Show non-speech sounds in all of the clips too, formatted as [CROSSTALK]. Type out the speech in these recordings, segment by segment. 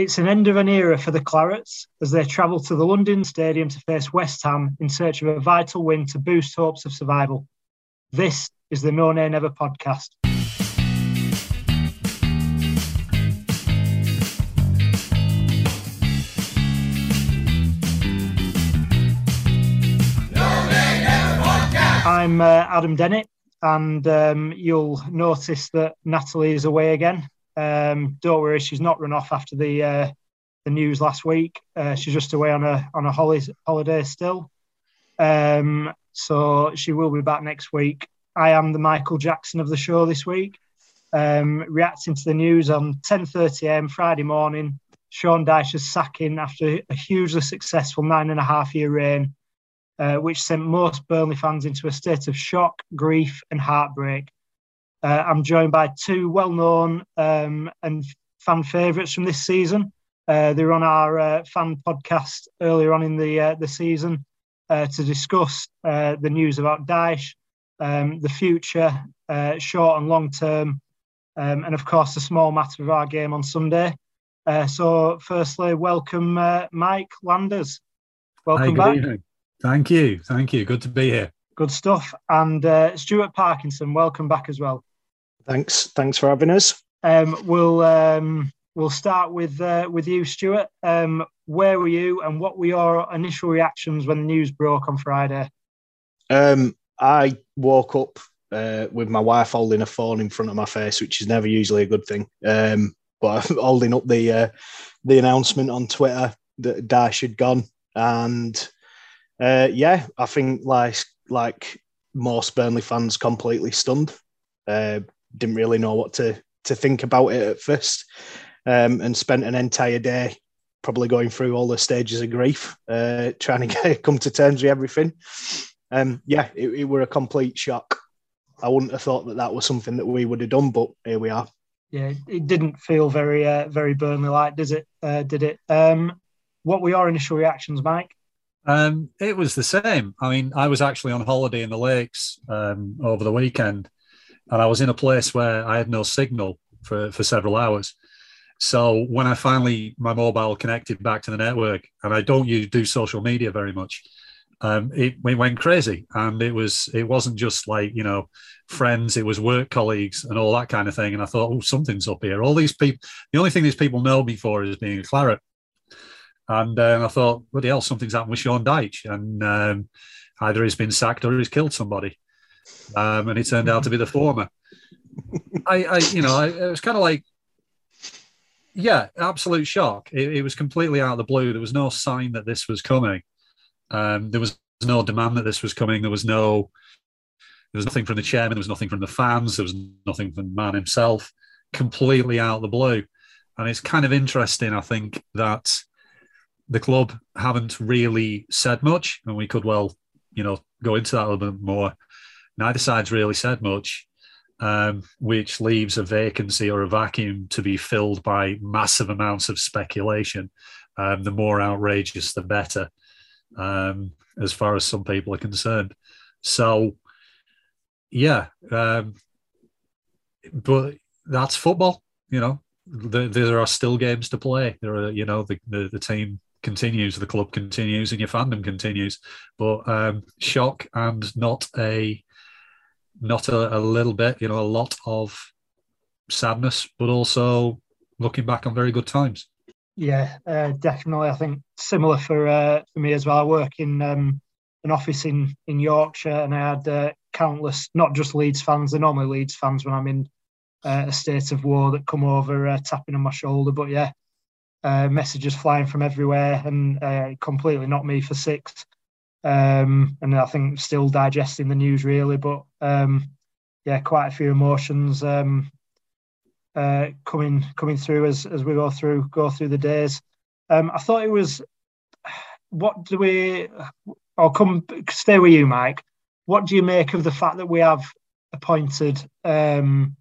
It's an end of an era for the Clarets as they travel to the London Stadium to face West Ham in search of a vital win to boost hopes of survival. This is the No Nay Never podcast. I'm uh, Adam Dennett, and um, you'll notice that Natalie is away again. Um, don't worry, she's not run off after the uh, the news last week. Uh, she's just away on a on a holiday holiday still. Um, so she will be back next week. I am the Michael Jackson of the show this week, um, reacting to the news on 10:30 a.m. Friday morning. Sean Dyche's sacking after a hugely successful nine and a half year reign, uh, which sent most Burnley fans into a state of shock, grief, and heartbreak. Uh, I'm joined by two well-known um, and fan favourites from this season. Uh, they were on our uh, fan podcast earlier on in the uh, the season uh, to discuss uh, the news about Dyche, um, the future, short and long term, um, and of course the small matter of our game on Sunday. so, firstly, welcome, Mike Landers. Welcome Hi, back. Evening. Thank you, thank you. Good to be here. Good stuff. And Stuart Parkinson, welcome back as well. Thanks. Thanks for having us. Um, we'll um, we'll start with uh, with you, Stuart. Um, where were you, and what were your initial reactions when the news broke on Friday? Um, I woke up uh, with my wife holding a phone in front of my face, which is never usually a good thing. Um, but [LAUGHS] holding up the uh, the announcement on Twitter that Dyche had gone, and uh, yeah, I think like like most Burnley fans, completely stunned. Uh, didn't really know what to to think about it at first, um, and spent an entire day probably going through all the stages of grief, uh, trying to [LAUGHS] get, come to terms with everything. Um, yeah, it, it were a complete shock. I wouldn't have thought that that was something that we would have done, but here we are. Yeah, it didn't feel very uh, very Burnley like, does it? Uh, did it? Um, what were your initial reactions, Mike? Um, it was the same. I mean, I was actually on holiday in the lakes um, over the weekend, and I was in a place where I had no signal for, for several hours. So when I finally my mobile connected back to the network, and I don't use do social media very much, um, it, went crazy, and it was it wasn't just like you know friends, it was work colleagues and all that kind of thing. And I thought, oh, something's up here. All these people, the only thing these people know me for is being a claret. And uh, I thought, bloody hell, something's happened with Sean Dyche, and um, either he's been sacked or he's killed somebody um, and it turned out to be the former. I, I you know, I, it was kind of like, yeah, absolute shock. It, it, was completely out of the blue. There was no sign that this was coming. Um, there was no demand that this was coming. There was no, there was nothing from the chairman. There was nothing from the fans. There was nothing from the man himself. Completely out of the blue, and it's kind of interesting. I think that the club haven't really said much, and we could well, you know, go into that a little bit more neither side's really said much, um, which leaves a vacancy or a vacuum to be filled by massive amounts of speculation. Um, the more outrageous, the better, um, as far as some people are concerned. So, yeah, um, but that's football. You know, the, there are still games to play. There are, you know, the, the, the team continues, the club continues, and your fandom continues. But um, shock and not a not a, a little bit, you know, a lot of sadness, but also looking back on very good times. Yeah, uh, definitely. I think similar for uh, for me as well. I work in um, an office in in Yorkshire, and I had uh, countless, not just Leeds fans. They're normally Leeds fans when I'm in uh, a state of war that come over uh, tapping on my shoulder. But yeah, uh, messages flying from everywhere, and completely not me for six. Um, and I think still digesting the news really, but um, yeah, quite a few emotions um, uh, coming coming through as as we go through go through the days. Um, I thought it was. What do we? I'll come stay with you, Mike. What do you make of the fact that we have appointed um,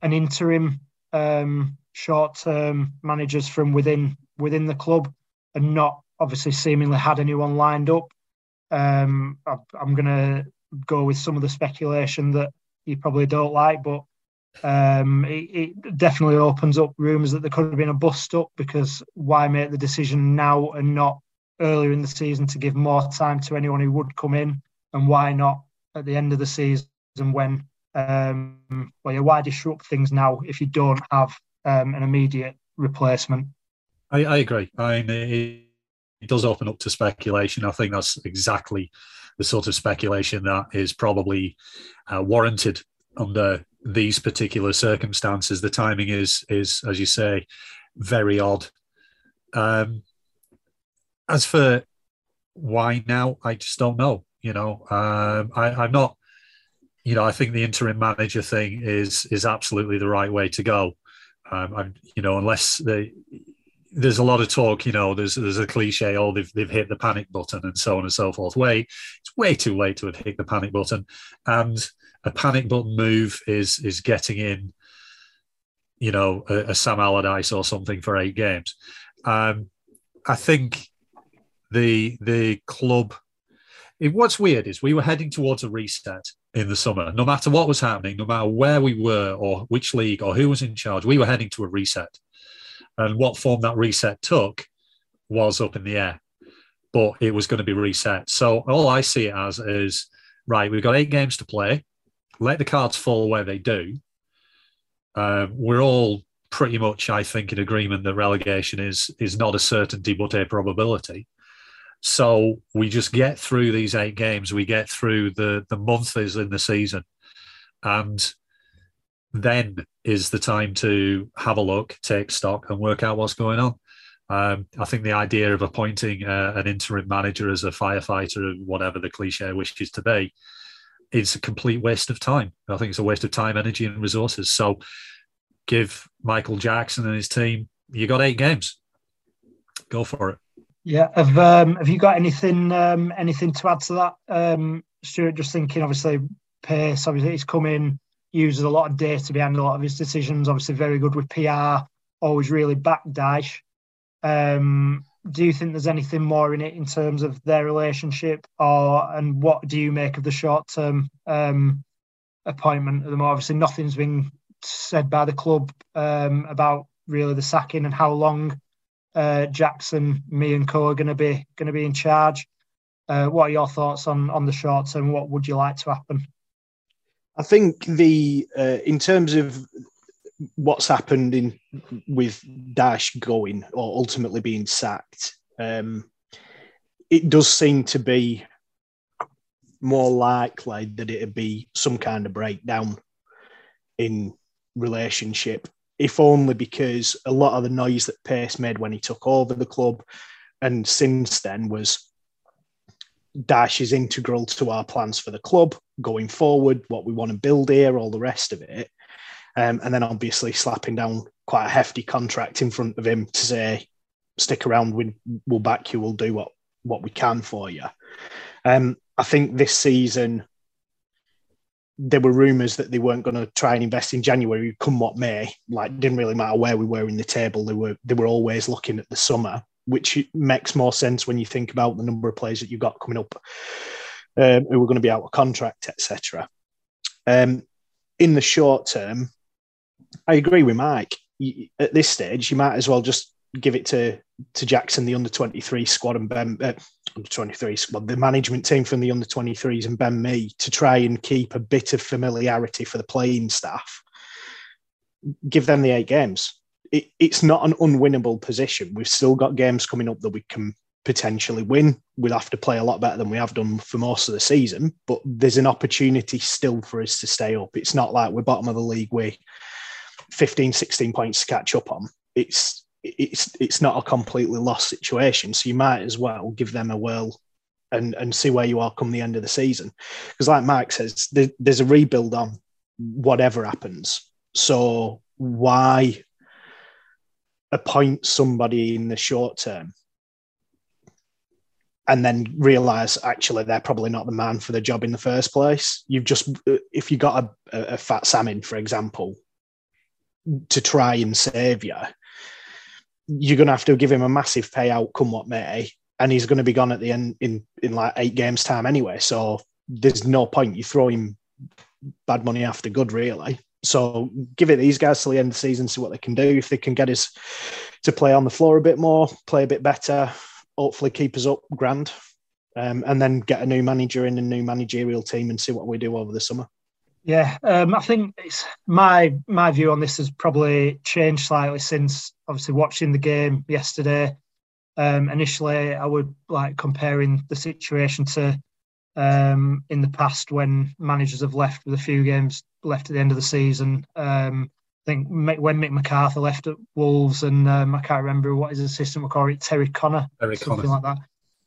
an interim um, short-term managers from within within the club, and not obviously seemingly had anyone lined up? Um, I, I'm going to go with some of the speculation that you probably don't like, but um, it, it, definitely opens up rumours that there could have been a bust up because why make the decision now and not earlier in the season to give more time to anyone who would come in, and why not at the end of the season when um, well, yeah, why disrupt things now if you don't have um, an immediate replacement? I, I agree. I mean, it, it does open up to speculation. I think that's exactly the sort of speculation that is probably uh, warranted under these particular circumstances. The timing is is, as you say, very odd. Um, as for why now, I just don't know. You know, um, I, I'm not. You know, I think the interim manager thing is is absolutely the right way to go. Um, I'm, you know, unless they there's a lot of talk, you know, there's there's a cliche, oh, they've they've hit the panic button and so on and so forth. Way it's way too late to have hit the panic button. And a panic button move is is getting in, you know, a, a Sam Allardyce or something for eight games. Um, I think the the club. It, what's weird is we were heading towards a reset in the summer. No matter what was happening, no matter where we were or which league or who was in charge, we were heading to a reset. And what form that reset took was up in the air, but it was going to be reset. So all I see it as is right, we've got eight games to play. Let the cards fall where they do. Uh, we're all pretty much, I think, in agreement that relegation is is not a certainty but a probability. So we just get through these eight games. We get through the the months in the season, and then is the time to have a look, take stock, and work out what's going on. Um, I think the idea of appointing uh, an interim manager as a firefighter, whatever the cliche wishes to be, is a complete waste of time. I think it's a waste of time, energy, and resources. So, give Michael Jackson and his team. You got eight games. Go for it. Yeah. Have um, Have you got anything um, anything to add to that, um, Stuart? Just thinking, obviously, Pace. Obviously, he's come in uses a lot of data behind a lot of his decisions. Obviously, very good with PR. Always really back. Um, do you think there's anything more in it in terms of their relationship, or and what do you make of the short term um, appointment at the moment? Obviously, nothing's been said by the club um, about really the sacking and how long uh, Jackson, Mee, and Co are going to be going to be in charge. Uh, what are your thoughts on on the short term? What would you like to happen? I think the uh, in terms of what's happened in with Dyche going or ultimately being sacked, um, it does seem to be more likely that it'd be some kind of breakdown in relationship, if only because a lot of the noise that Pace made when he took over the club and since then was Dyche is integral to our plans for the club going forward, what we want to build here, all the rest of it. Um, and then obviously slapping down quite a hefty contract in front of him to say, stick around, we, will back you, we'll do what, what we can for you. Um, I think this season, there were rumours that they weren't going to try and invest in January, come what may. Like, didn't really matter where we were in the table. They were they were always looking at the summer which makes more sense when you think about the number of players that you've got coming up um, who are going to be out of contract, etc. Um, in the short term, I agree with Mike. At this stage, you might as well just give it to to Jackson, the under twenty three squad, and Ben uh, under twenty three squad, the management team from the under twenty threes, and Ben Mee to try and keep a bit of familiarity for the playing staff. Give them the eight games. It, it's not an unwinnable position. We've still got games coming up that we can potentially win. We'll have to play a lot better than we have done for most of the season, but there's an opportunity still for us to stay up. It's not like we're bottom of the league with 15, 16 points to catch up on. It's it's it's not a completely lost situation. So you might as well give them a whirl and and see where you are come the end of the season. Because like Mike says, there, there's a rebuild on whatever happens. So why appoint somebody in the short term and then realize actually they're probably not the man for the job in the first place. You've just if you got a, a, fat salmon, for example, to try and save you, you're going to have to give him a massive payout come what may, and he's going to be gone at the end in in like eight games time anyway. So there's no point you throw him bad money after good, really. So give it these guys till the end of the season, see what they can do. If they can get us to play on the floor a bit more, play a bit better, hopefully keep us up grand, um, and then get a new manager in a new managerial team and see what we do over the summer. Yeah, um, I think it's my my view on this has probably changed slightly since obviously watching the game yesterday. Um, initially, I would like comparing the situation to um, in the past when managers have left with a few games left at the end of the season. Um, I think when Mick McCarthy left at Wolves, and um, I can't remember what his assistant would call it, Terry Connor, Terry something Connor. like that.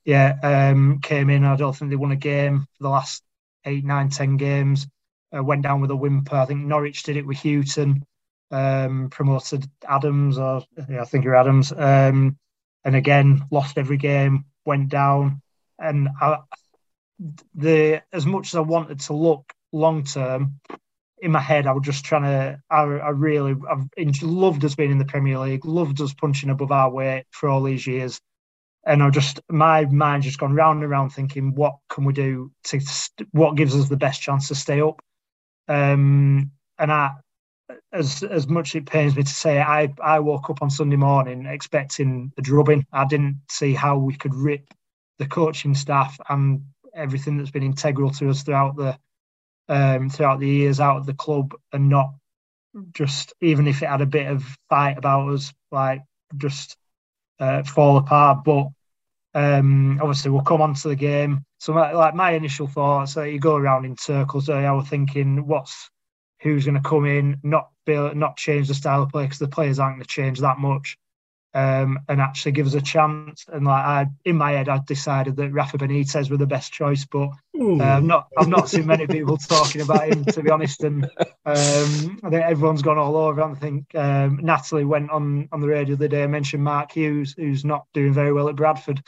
Yeah, um, came in. I don't think they won a game for the last eight, nine, ten games uh, went down with a whimper. I think Norwich did it with Hughton. um, promoted Adams, or yeah, I think you're Adams, um, and again lost every game, went down, and I, the as much as I wanted to look long term. In my head, I was just trying to. I, I really, I've loved us being in the Premier League, loved us punching above our weight for all these years and I just my mind just gone round and round thinking, what can we do to what gives us the best chance to stay up? Um, and I, as as much as it pains me to say, I I woke up on Sunday morning expecting a drubbing. I didn't see how we could rip the coaching staff and everything that's been integral to us throughout the um, throughout the years out of the club and not just even if it had a bit of fight about us, like just uh, fall apart. But um, obviously, we'll come on to the game. So, my, like my initial thoughts, uh, you go around in circles. Uh, I was thinking, what's who's going to come in, not be, not change the style of play because the players aren't going to change that much, um, and actually give us a chance. And like I, in my head, I decided that Rafa Benitez were the best choice, but uh, I've not I've not seen many people [LAUGHS] talking about him to be honest. And um, I think everyone's gone all over. I think um, Natalie went on on the radio the other day and mentioned Mark Hughes, who's not doing very well at Bradford.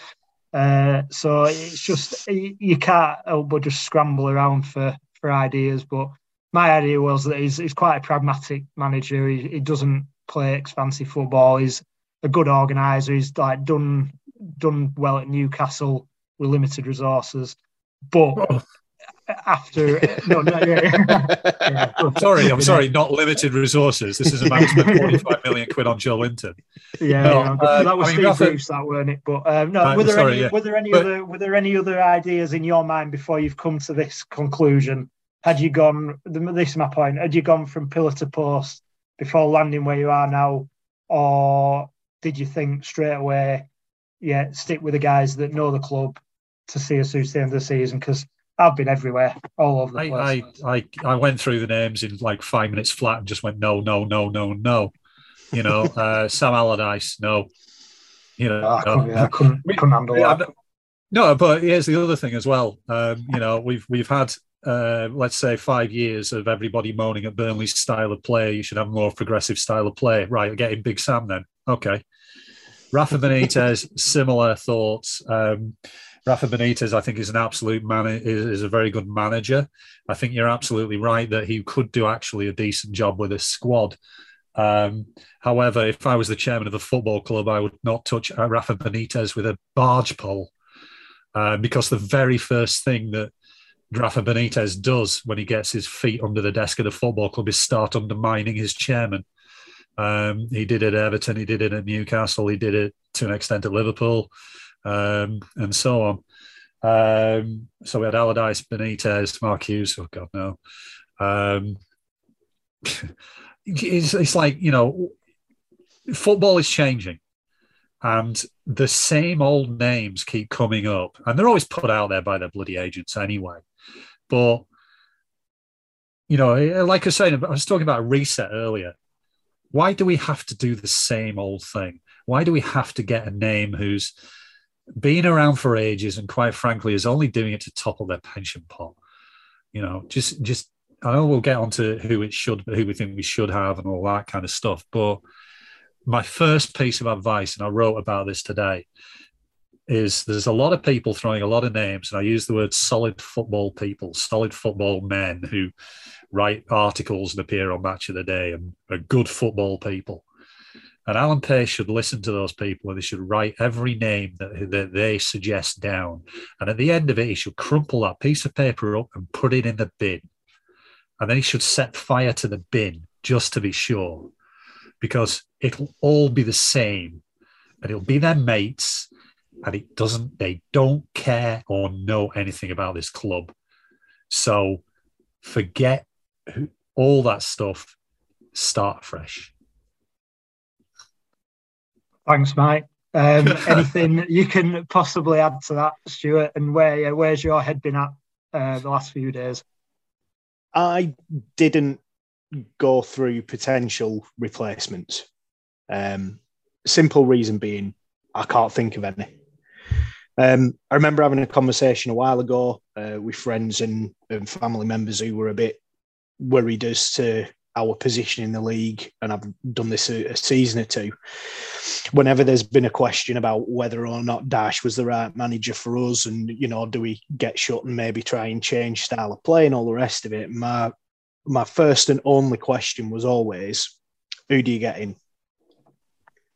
Uh, so it's just you can't help but just scramble around for for ideas. But my idea was that he's he's quite a pragmatic manager. He, he doesn't play expansive football. He's a good organizer. He's like done done well at Newcastle with limited resources, but. Oh after no, no yeah, yeah. [LAUGHS] Sorry, I'm sorry, not limited resources. This is a man spent 45 million quid on Joelinton. Yeah, no, yeah uh, that was I mean, Steve Bruce, that weren't it? But um, no, were there sorry, any yeah. were there any but, other were there any other ideas in your mind before you've come to this conclusion? Had you gone? This is my point. Had you gone from pillar to post before landing where you are now, or did you think straight away, yeah, stick with the guys that know the club to see us through to the end of the season? Because I've been everywhere, all over the I, place. I, I, I went through the names in like five minutes flat and just went no, no, no, no, no. You know, [LAUGHS] uh, Sam Allardyce, no. You know, I couldn't, I couldn't, couldn't handle that. No, but here's the other thing as well. Um, you know, we've we've had uh, let's say five years of everybody moaning at Burnley's style of play. You should have more progressive style of play. Right, getting Big Sam then. Okay. Rafa Benitez, similar thoughts. Um, Rafa Benitez, I think, is an absolute man. Is, is, a very good manager. I think you're absolutely right that he could do actually a decent job with his squad. Um, however, if I was the chairman of the football club, I would not touch Rafa Benitez with a barge pole, uh, because the very first thing that Rafa Benitez does when he gets his feet under the desk of the football club is start undermining his chairman. Um, he did it at Everton, he did it at Newcastle, he did it to an extent at Liverpool, um, and so on. Um, so we had Allardyce, Benitez, Mark Hughes. Oh God, no. Um, [LAUGHS] it's, it's like you know, football is changing, and the same old names keep coming up, and they're always put out there by their bloody agents anyway. But you know, like I was saying, I was talking about reset earlier. Why do we have to do the same old thing? Why do we have to get a name who's been around for ages and quite frankly is only doing it to topple their pension pot? You know, just just I know we'll get onto who it should, who we think we should have, and all that kind of stuff. But my first piece of advice, and I wrote about this today, is there's a lot of people throwing a lot of names, and I use the word solid football people, solid football men who write articles and appear on Match of the Day and are good football people. And Alan Pace should listen to those people and they should write every name that, that they suggest down. And at the end of it, he should crumple that piece of paper up and put it in the bin and then he should set fire to the bin just to be sure, because it'll all be the same, and it'll be their mates, and it doesn't. They don't care or know anything about this club, so forget all that stuff. Start fresh. Thanks, Mike. Um, [LAUGHS] anything you can possibly add to that, Stuart? And where where's your head been at uh, the last few days? I didn't go through potential replacements. Um, simple reason being, I can't think of any. Um, I remember having a conversation a while ago uh, with friends and, and, family members who were a bit worried as to our position in the league, and I've done this a, a, season or two. Whenever there's been a question about whether or not Dyche was the right manager for us, and you know, do we get shut and maybe try and change style of play and all the rest of it, my my first and only question was always, who do you get in?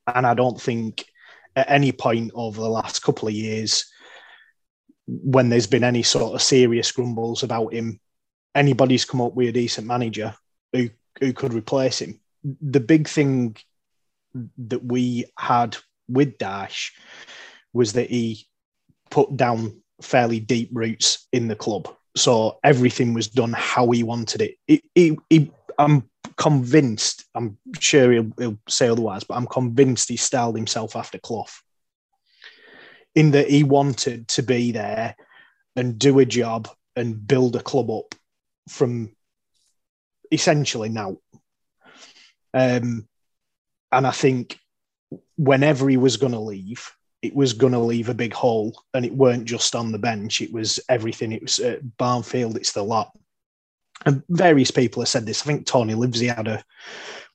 And I don't think at any point over the last couple of years, when there's been any sort of serious grumbles about him, anybody's come up with a decent manager who who could replace him. The big thing that we had with Dyche was that he put down fairly deep roots in the club. So everything was done how he wanted it. it, it, it I'm convinced, I'm sure he'll, he'll, say otherwise, but I'm convinced he styled himself after Clough. In that he wanted to be there and do a job and build a club up from essentially now. Um, and I think whenever he was going to leave, it was going to leave a big hole, and it weren't just on the bench; it was everything. It was at Barnfield, it's the lot. And various people have said this. I think Tony Livesey had a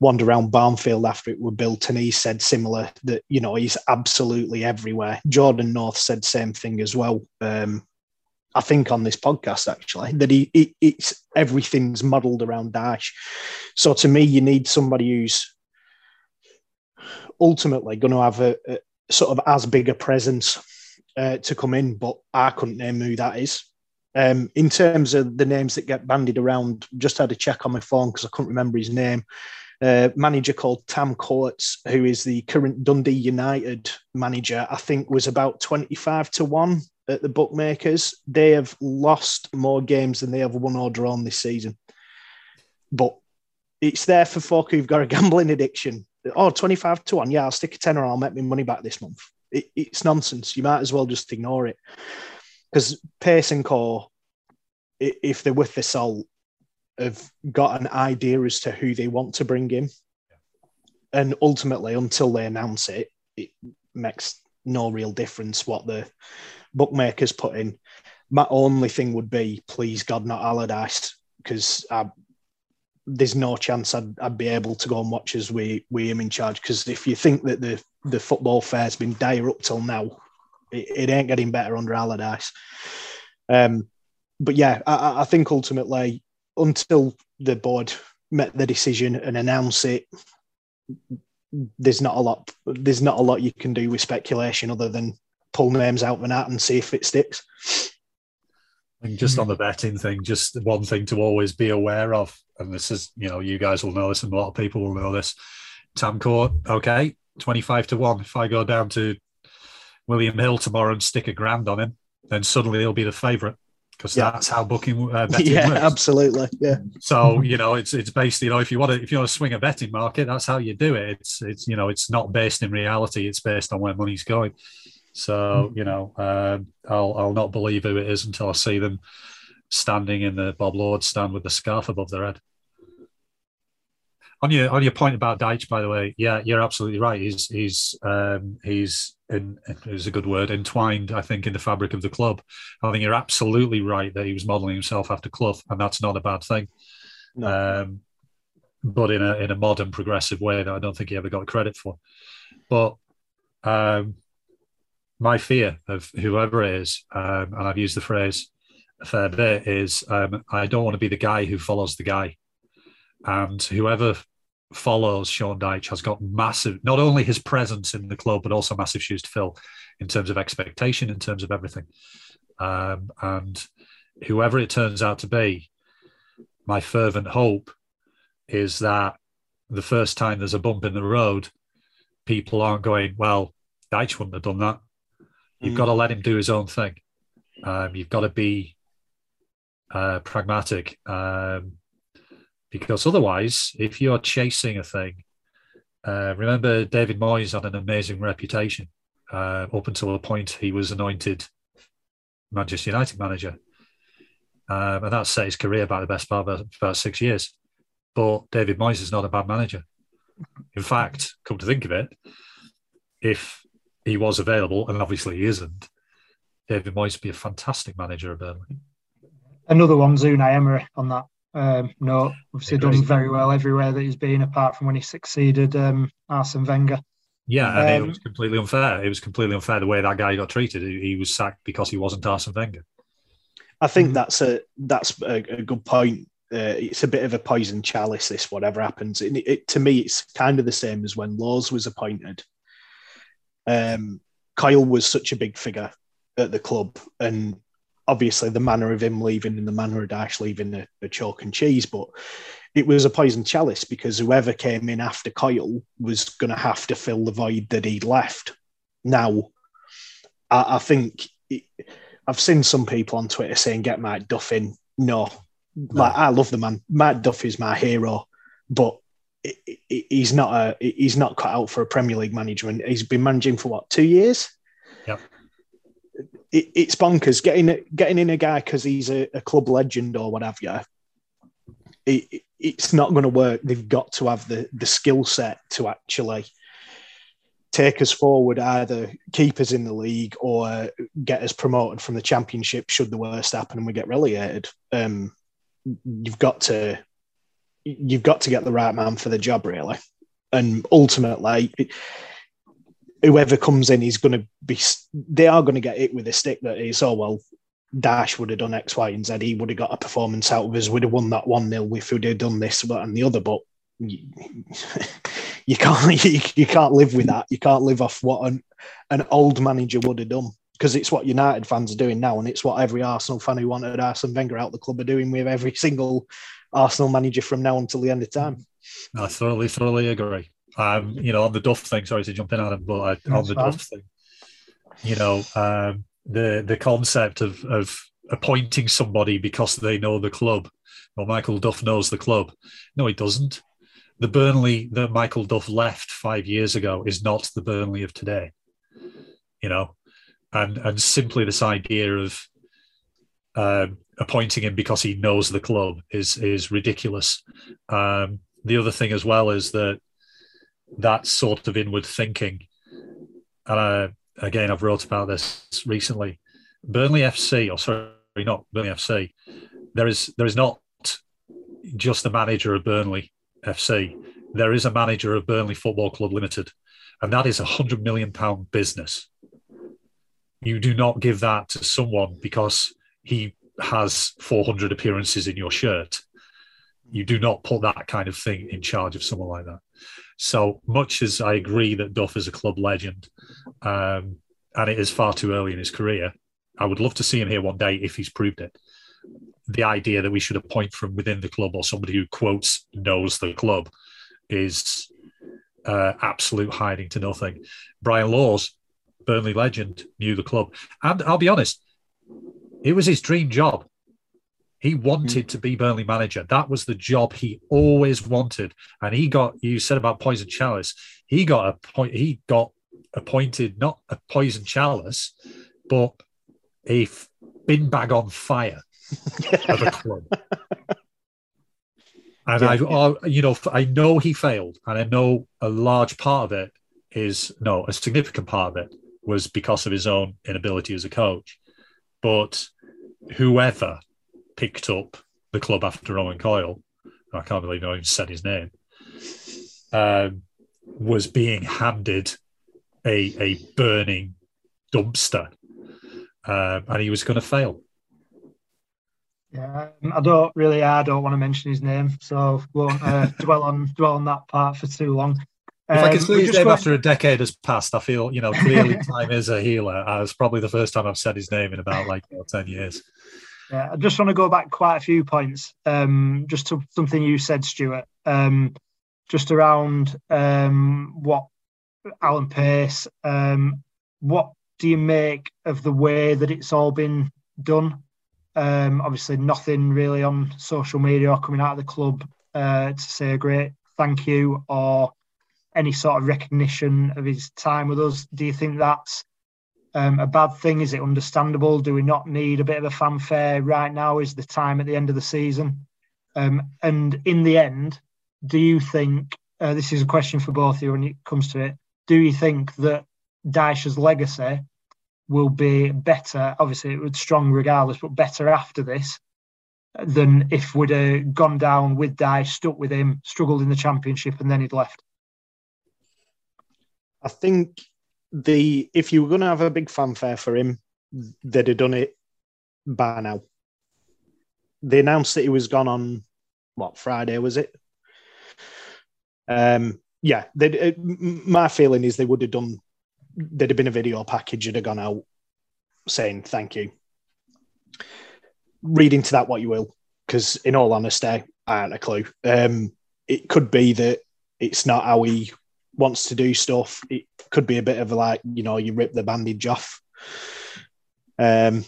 wander around Barnfield after it was built, and he said similar that you know he's absolutely everywhere. Jordan North said same thing as well. Um, I think on this podcast actually that he it, it's everything's muddled around Dyche. So to me, you need somebody who's ultimately going to have a, a sort of as big a presence uh, to come in, but I couldn't name who that is. Um, in terms of the names that get bandied around, just had a check on my phone because I couldn't remember his name. Uh, manager called Tam Courts, who is the current Dundee United manager, I think was about 25 to 1 at the bookmakers. They have lost more games than they have won or drawn this season. But it's there for folk who've got a [LAUGHS] gambling addiction. Oh, 25 to 1. Yeah, I'll stick a tenner I'll make my money back this month. It, it's nonsense. You might as well just ignore it. Because Pace and Co, if they're with the salt, have got an idea as to who they want to bring in. And ultimately, until they announce it, it makes no real difference what the bookmakers put in. My only thing would be, please God, not Allardyce, because there's no chance I'd, I'd, be able to go and watch as we we am in charge. Because if you think that the the football fare's been dire up till now, it, it ain't getting better under Allardyce. Um, but yeah, I, I think ultimately, until the board met the decision and announce it, there's not a lot. There's not a lot you can do with speculation other than pull names out of an hat and see if it sticks. And just on the betting thing, just one thing to always be aware of, and this is, you know, you guys will know this, and a lot of people will know this. Tam Court, okay, 25 to 1. If I go down to William Hill tomorrow and stick a grand on him, then suddenly he'll be the favourite because Yeah. that's how booking uh, betting [LAUGHS] yeah, works. absolutely. Yeah. So you know, it's it's based. You know, if you want to if you want to swing a betting market, that's how you do it. It's it's you know, it's not based in reality. It's based on where money's going. So you know, um, I'll I'll not believe who it is until I see them standing in the Bob Lord stand with the scarf above their head. On your on your point about Dyche, by the way, yeah, you're absolutely right. He's he's um, he's in is a good word entwined. I think in the fabric of the club. I think you're absolutely right that he was modelling himself after Clough, and that's not a bad thing. Um, but in a in a modern progressive way that I don't think he ever got credit for. But um, my fear of whoever it is, um, and I've used the phrase a fair bit, is um, I don't want to be the guy who follows the guy. And whoever follows Sean Dyche has got massive, not only his presence in the club, but also massive shoes to fill in terms of expectation, in terms of everything. Um, and whoever it turns out to be, my fervent hope is that the first time there's a bump in the road, people aren't going, well, Dyche wouldn't have done that. You've got to let him do his own thing. Um, you've got to be uh, pragmatic. Um, because otherwise, if you're chasing a thing, uh, remember David Moyes had an amazing reputation uh, up until the point he was anointed Manchester United manager. Um, and that set his career back the best part of about six years. But David Moyes is not a bad manager. In fact, come to think of it, if he was available, and obviously he isn't, David Moyes would be a fantastic manager of Burnley. Another one, Unai Emery, on that um, note. Obviously, Agreed. done very well everywhere that he's been, apart from when he succeeded um, Arsene Wenger. Yeah, and it Um, was completely unfair. It was completely unfair the way that guy got treated. He, he was sacked because he wasn't Arsene Wenger. I think that's a that's a, a good point. Uh, it's a bit of a poison chalice. This whatever happens, it, it, to me, it's kind of the same as when Laws was appointed. Um, Coyle was such a big figure at the club, and obviously the manner of him leaving and the manner of Dyche leaving a, a chalk and cheese, but it was a poison chalice because whoever came in after Coyle was going to have to fill the void that he'd left. Now, I, I think it, I've seen some people on Twitter saying get Mike Duff in. No, like I love the man. Mike Duff is my hero, but he's not a he's not cut out for a Premier League management. he's been managing for what two years. Yep. It, it's bonkers getting getting in a guy because he's a, a club legend or whatever. Yeah, it, it- it's not going to work. They've got to have the the skill set to actually take us forward, either keep us in the league or get us promoted from the championship should the worst happen and we get relegated. Um, you've got to you've got to get the right man for the job, really. And ultimately, whoever comes in is going to be they are going to get hit with a stick that is oh well. Dyche would have done X, Y, and Z. He would have got a performance out of us. Would have won that one 0 if we'd have done this, that, and the other. But you, [LAUGHS] you can't [LAUGHS] you, you can't live with that. You can't live off what an, an old manager would have done because it's what United fans are doing now, and it's what every Arsenal fan who wanted Arsene Wenger out the club are doing with every single Arsenal manager from now until the end of time. I thoroughly, thoroughly agree. Um, you know, on the Duff thing, sorry to jump in, Adam, but I, on the fine. Duff thing, you know, um, the the concept of of appointing somebody because they know the club. Well, Michael Duff knows the club. No, he doesn't. The Burnley that Michael Duff left five years ago is not the Burnley of today. You know, and and simply this idea of um, appointing him because he knows the club is is ridiculous. Um, the other thing as well is that that sort of inward thinking, and again I've wrote about this recently. Burnley FC, or sorry, not Burnley FC. There is there is not just the manager of Burnley FC. There is a manager of Burnley Football Club Limited, and that is a hundred million pound business. You do not give that to someone because he has 400 appearances in your shirt. You do not put that kind of thing in charge of someone like that. So much as I agree that Duff is a club legend, um, and it is far too early in his career, I would love to see him here one day if he's proved it. The idea that we should appoint from within the club or somebody who quotes knows the club is uh, absolute hiding to nothing. Brian Laws, Burnley legend, knew the club, and I'll be honest, it was his dream job. He wanted mm. to be Burnley manager. That was the job he always wanted, and he got. You said about poison chalice. He got a point. He got appointed not a poison chalice, but a bin bag on fire [LAUGHS] of a club. And yeah, I, yeah. you know, I know he failed, and I know a large part of it is no, a significant part of it was because of his own inability as a coach. But whoever picked up the club after Owen Coyle, I can't believe I even said his name, um, was being handed a a burning dumpster, um, and he was going to fail. Yeah, I don't really. I don't want to mention his name, so I won't uh, [LAUGHS] dwell on dwell on that part for too long. If um, I can see his name going... after a decade has passed, I feel you know clearly [LAUGHS] time is a healer. Uh, it's probably the first time I've said his name in about like you know, ten years. Yeah, I just want to go back quite a few points. Um, just to something you said, Stuart. Um, just around um, what Alan Pace. Um, what do you make of the way that it's all been done? Um, obviously, nothing really on social media or coming out of the club uh, to say a great thank you or any sort of recognition of his time with us. Do you think that's um, a bad thing? Is it understandable? Do we not need a bit of a fanfare right now? Is the time at the end of the season? Um, and in the end, do you think uh, this is a question for both of you when it comes to it? Do you think that Dyche's legacy will be better. Obviously, it was strong regardless, but better after this than if we'd have gone down with Dyche, stuck with him, struggled in the championship, and then he'd left. I think the if you were going to have a big fanfare for him, they'd have done it by now. They announced that he was gone on what Friday was it? Um, yeah, they, my feeling is they would have done there'd have been a video package that had gone out saying thank you. Read into that what you will, because in all honesty, I haven't a clue. Um, it could be that it's not how he wants to do stuff. It could be a bit of like, you know, you rip the bandage off um,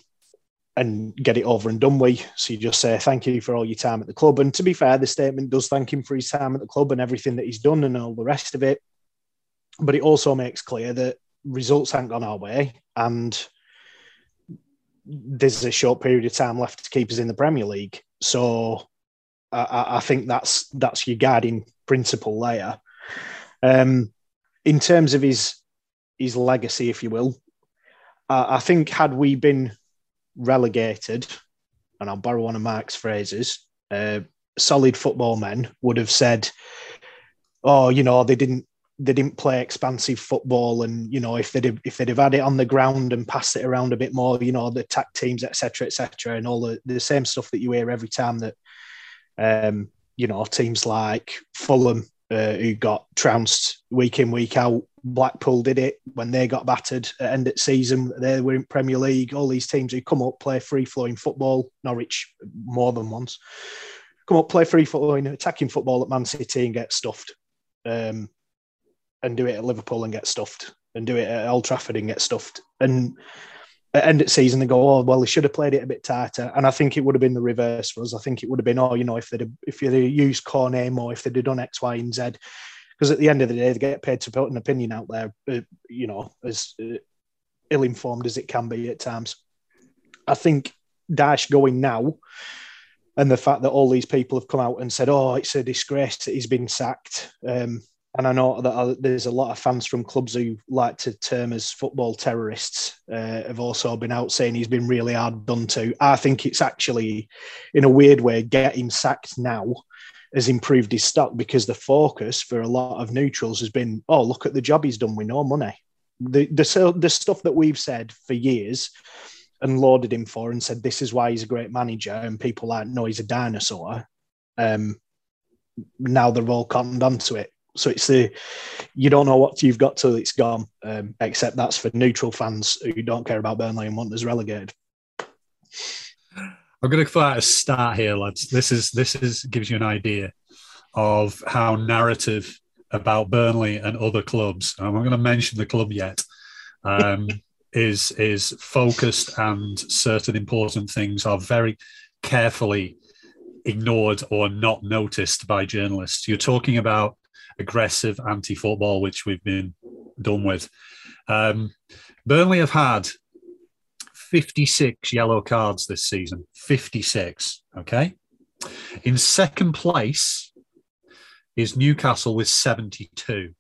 and get it over and done with. So you just say thank you for all your time at the club. And to be fair, the statement does thank him for his time at the club and everything that he's done and all the rest of it. But it also makes clear that results haven't gone our way, and there's a short period of time left to keep us in the Premier League. So I, I think that's that's your guiding principle there. Um, in terms of his his legacy, if you will, uh, I think had we been relegated, and I'll borrow one of Mark's phrases, uh, solid football men would have said, "Oh, you know, they didn't they didn't play expansive football, and you know if they'd if they'd have had it on the ground and passed it around a bit more, you know the attack teams, etc., etc., and all the, the same stuff that you hear every time that um, you know teams like Fulham uh, who got trounced week in week out. Blackpool did it when they got battered at end of season. They were in Premier League. All these teams who come up play free flowing football. Norwich more than once come up play free flowing attacking football at Man City and get stuffed. Um, and do it at Liverpool and get stuffed, and do it at Old Trafford and get stuffed. And end of season, they go, oh well, they should have played it a bit tighter. And I think it would have been the reverse for us. I think it would have been, oh, you know, if they'd have, if they'd used Cornet more, if they'd have done X, Y, and Z. Because at the end of the day, they get paid to put an opinion out there, uh, you know, as uh, ill informed as it can be at times. I think Dyche going now, and the fact that all these people have come out and said, "Oh, it's a disgrace that he's been sacked," um, and I know that uh, there's a lot of fans from clubs who like to term as football terrorists uh, have also been out saying he's been really hard done to. I think it's actually, in a weird way, getting sacked now has improved his stock because the focus for a lot of neutrals has been, oh, look at the job he's done with no money. The, the, the stuff that we've said for years and lauded him for and said this is why he's a great manager and people like, no, he's a dinosaur. Um, now they're all cottoned onto it so it's the you don't know what you've got till it's gone. Um, except that's for neutral fans who don't care about Burnley and want us relegated. I'm going to put out a start here, lads. This is this is gives you an idea of how narrative about Burnley and other clubs. I'm not going to mention the club yet. Um, [LAUGHS] is is focused and certain important things are very carefully ignored or not noticed by journalists. You're talking about aggressive anti-football, which we've been done with. Um, Burnley have had 56 yellow cards this season. 56. Okay. In second place is Newcastle with 72.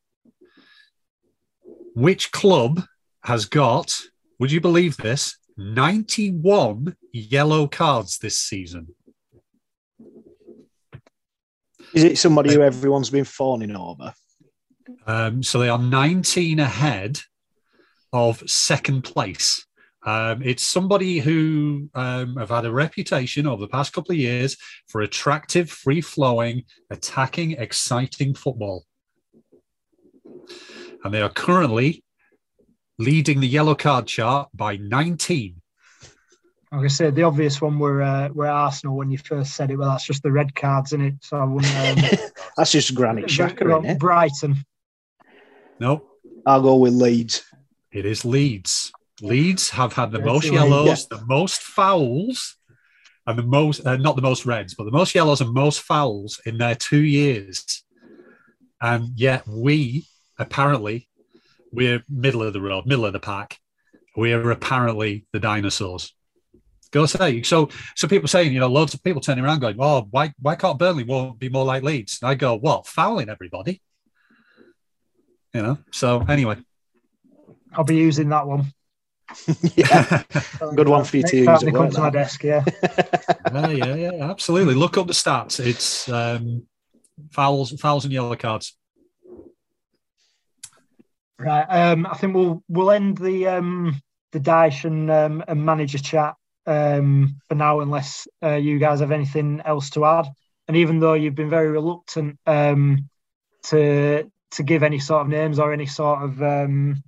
Which club has got, would you believe this, 91 yellow cards this season? Is it somebody who everyone's been fawning over? Um, so they are 19 ahead of second place. Um, it's somebody who um, have had a reputation over the past couple of years for attractive, free flowing, attacking, exciting football. And they are currently leading the yellow card chart by 19. Like I said, the obvious one were uh, were Arsenal when you first said it. Well, that's just the red cards in it. So I wouldn't. Um, [LAUGHS] that's just Granit Xhaka, well. Brighton. No, I'll go with Leeds. it is Leeds. Leeds have had the Yeah, most Leeds. yellows, the most fouls, and the most, uh, not the most reds, but the most yellows and most fouls in their two years. And yet we apparently, we're middle of the road, middle of the pack. We're apparently the dinosaurs. Go say. So, so people saying, you know, loads of people turning around going, "Oh, why, why can't Burnley won't be more like Leeds?" And I go, "What? Fouling everybody?" You know. So anyway, I'll be using that one. [LAUGHS] yeah, [LAUGHS] good one for you to use. time come to my desk. Yeah. [LAUGHS] yeah, yeah, yeah, absolutely. Look up the stats. It's um, fouls, fouls, and yellow cards. Right. Um, I think we'll we'll end the um, the Dyche and, um, and manager chat um, for now, unless uh, you guys have anything else to add. And even though you've been very reluctant um, to to give any sort of names or any sort of um,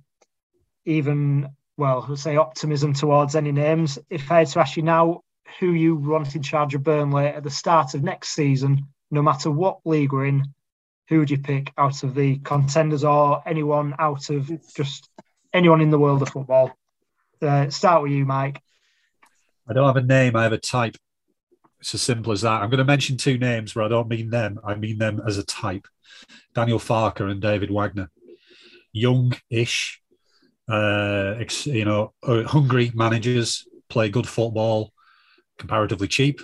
even well, say optimism towards any names, if I had to ask you now who you want in charge of Burnley at the start of next season, no matter what league we're in, who would you pick out of the contenders or anyone out of just anyone in the world of football? Uh, start with you, Mike. I don't have a name. I have a type. It's as simple as that. I'm going to mention two names where I don't mean them. I mean them as a type. Daniel Farke and David Wagner. Young-ish, uh, you know, uh, hungry managers, play good football, comparatively cheap,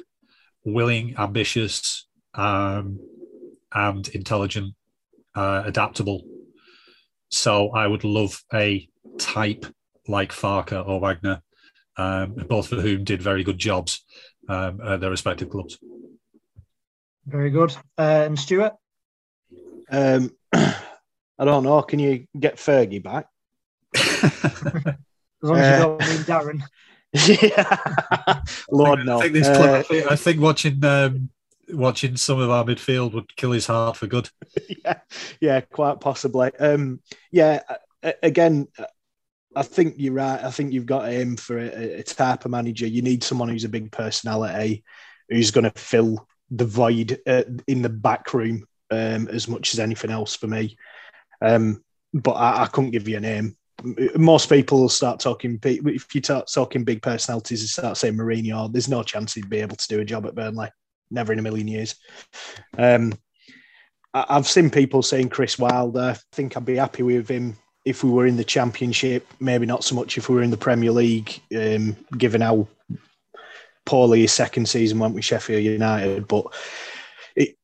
willing, ambitious, um, and intelligent, uh, adaptable. So I would love a type like Farker or Wagner, um, both of whom did very good jobs um, at their respective clubs. Very good. Uh, and Stuart? Um, [CLEARS THROAT] I don't know. Can you get Fergie back? [LAUGHS] As long as Uh, you don't mean Darren. [LAUGHS] yeah, [LAUGHS] Lord I no. think, this Uh, I think, I think watching um, watching some of our midfield would kill his heart for good. yeah, yeah, quite possibly. Um, yeah, again, I think you're right. I think you've got to aim for a, a type of manager. You need someone who's a big personality, who's going to fill the void uh, in the back room um, as much as anything else for me. Um, but I, I couldn't give you a name. Most people will start talking. If you start talking big personalities, start saying Mourinho, there's no chance he'd be able to do a job at Burnley. Never in a million years. Um, I- I've seen people saying Chris Wilder. I think I'd be happy with him if we were in the Championship. Maybe not so much if we were in the Premier League, um, given how poorly his second season went with Sheffield United. But it,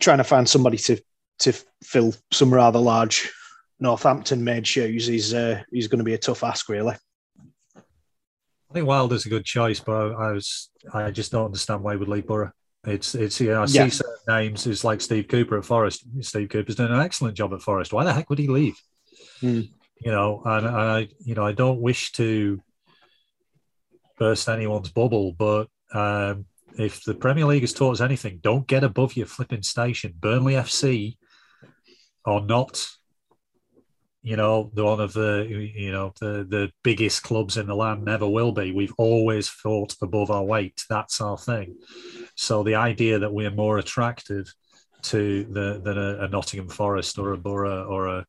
trying to find somebody to to fill some rather large Northampton made shoes is uh, is going to be a tough ask, really. I think Wilder's a good choice, but I was I just don't understand why he would leave Borough. It's it's yeah, I see Yeah. certain names. It's like Steve Cooper at Forest. Steve Cooper's doing an excellent job at Forest. Why the heck would he leave? Hmm. You know, and I you know I don't wish to burst anyone's bubble, but um, if the Premier League has taught us anything, don't get above your flipping station. Burnley FC are not you know, the one of the you know the the biggest clubs in the land. Never will be. We've always fought above our weight. That's our thing. So the idea that we're more attractive to the than a, a Nottingham Forest or a Borough or a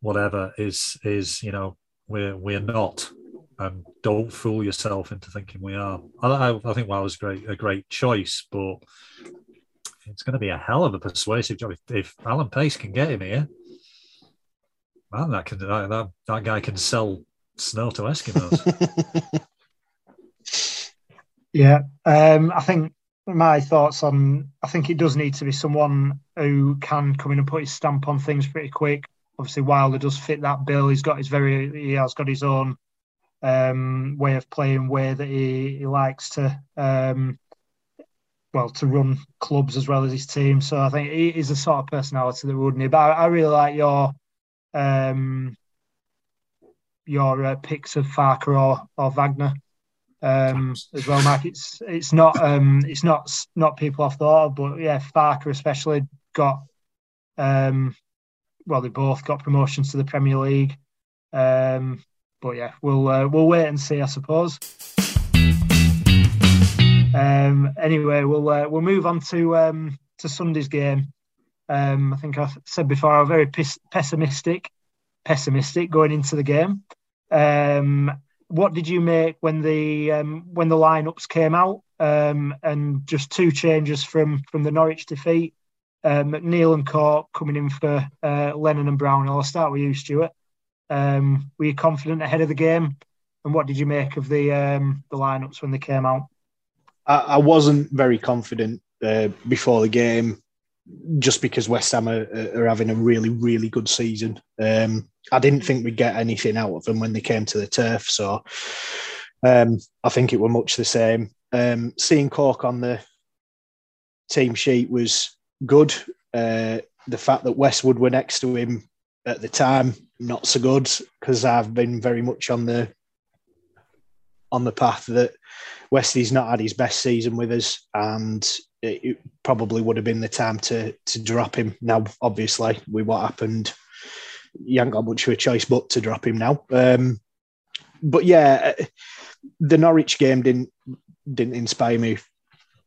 whatever is is you know we're we're not and don't fool yourself into thinking we are. I, I think was great a great choice, but it's going to be a hell of a persuasive job if, if Alan Pace can get him here. Man, that can that, that, that guy can sell snow to Eskimos. [LAUGHS] yeah, um, I think my thoughts on I think it does need to be someone who can come in and put his stamp on things pretty quick. Obviously, Wilder does fit that bill. He's got his very he has got his own um, way of playing, way that he, he likes to um, well to run clubs as well as his team. So I think he is the sort of personality that wouldn't he. But I, I really like your um, your uh, picks of Farke or, or Wagner um, as well, Mike. It's it's not um, it's not not people I've thought of, but yeah, Farke especially got um, well, they both got promotions to the Premier League. Um, but yeah, we'll uh, we'll wait and see, I suppose. Um, anyway, we'll uh, we'll move on to um, to Sunday's game. Um, I think I said before I'm very pessimistic, pessimistic going into the game. Um, what did you make when the um, when the lineups came out and just two changes from from the Norwich defeat? Uh, McNeil and Cork coming in for uh, Lennon and Brown. I'll start with you, Stuart. Um, were you confident ahead of the game? And what did you make of the um, the lineups when they came out? I, I wasn't very confident uh, before the game, just because West Ham are, are having a really really good season. Um, I didn't think we'd get anything out of them when they came to the turf, so um, I think it were much the same. Um, seeing Cork on the team sheet was good. Uh, the fact that Westwood were next to him at the time not so good because I've been very much on the on the path that Westy's not had his best season with us, and it, probably would have been the time to to drop him. Now, obviously, with what happened, you haven't got much of a choice but to drop him now. Um, but yeah, the Norwich game didn't didn't inspire me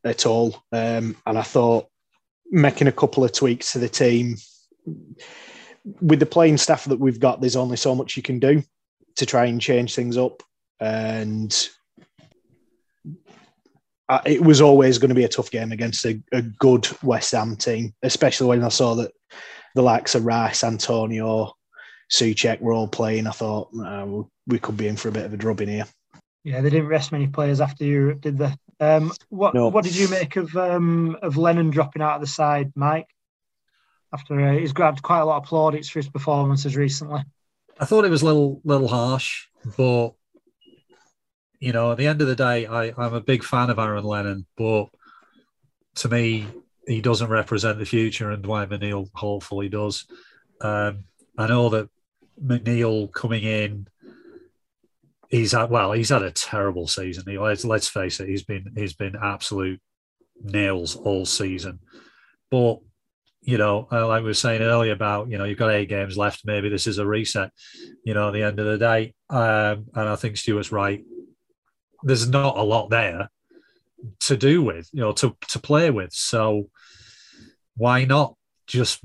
at all, um, and I thought making a couple of tweaks to the team with the playing staff that we've got, there's only so much you can do to try and change things up. And it was always going to be a tough game against a, a, good West Ham team, especially when I saw that the likes of Rice, Antonio, Soucek were all playing. I thought uh, we could be in for a bit of a drubbing here. Yeah, they didn't rest many players after you did they? Um, what no. What did you make of um, of Lennon dropping out of the side, Mike? after uh, he's grabbed quite a lot of plaudits for his performances recently. I thought it was a little little harsh, but you know, at the end of the day, I, I'm a big fan of Aaron Lennon, but to me, he doesn't represent the future, and Dwight McNeil hopefully does. Um, I know that McNeil coming in, he's had well, he's had a terrible season. He, let's let's face it, he's been he's been absolute nails all season, but you know, uh, like we were saying earlier about, you know, you've got eight games left. Maybe this is a reset, you know, at the end of the day. Um, and I think Stuart's right. There's not a lot there to do with, you know, to, to play with. So why not? Just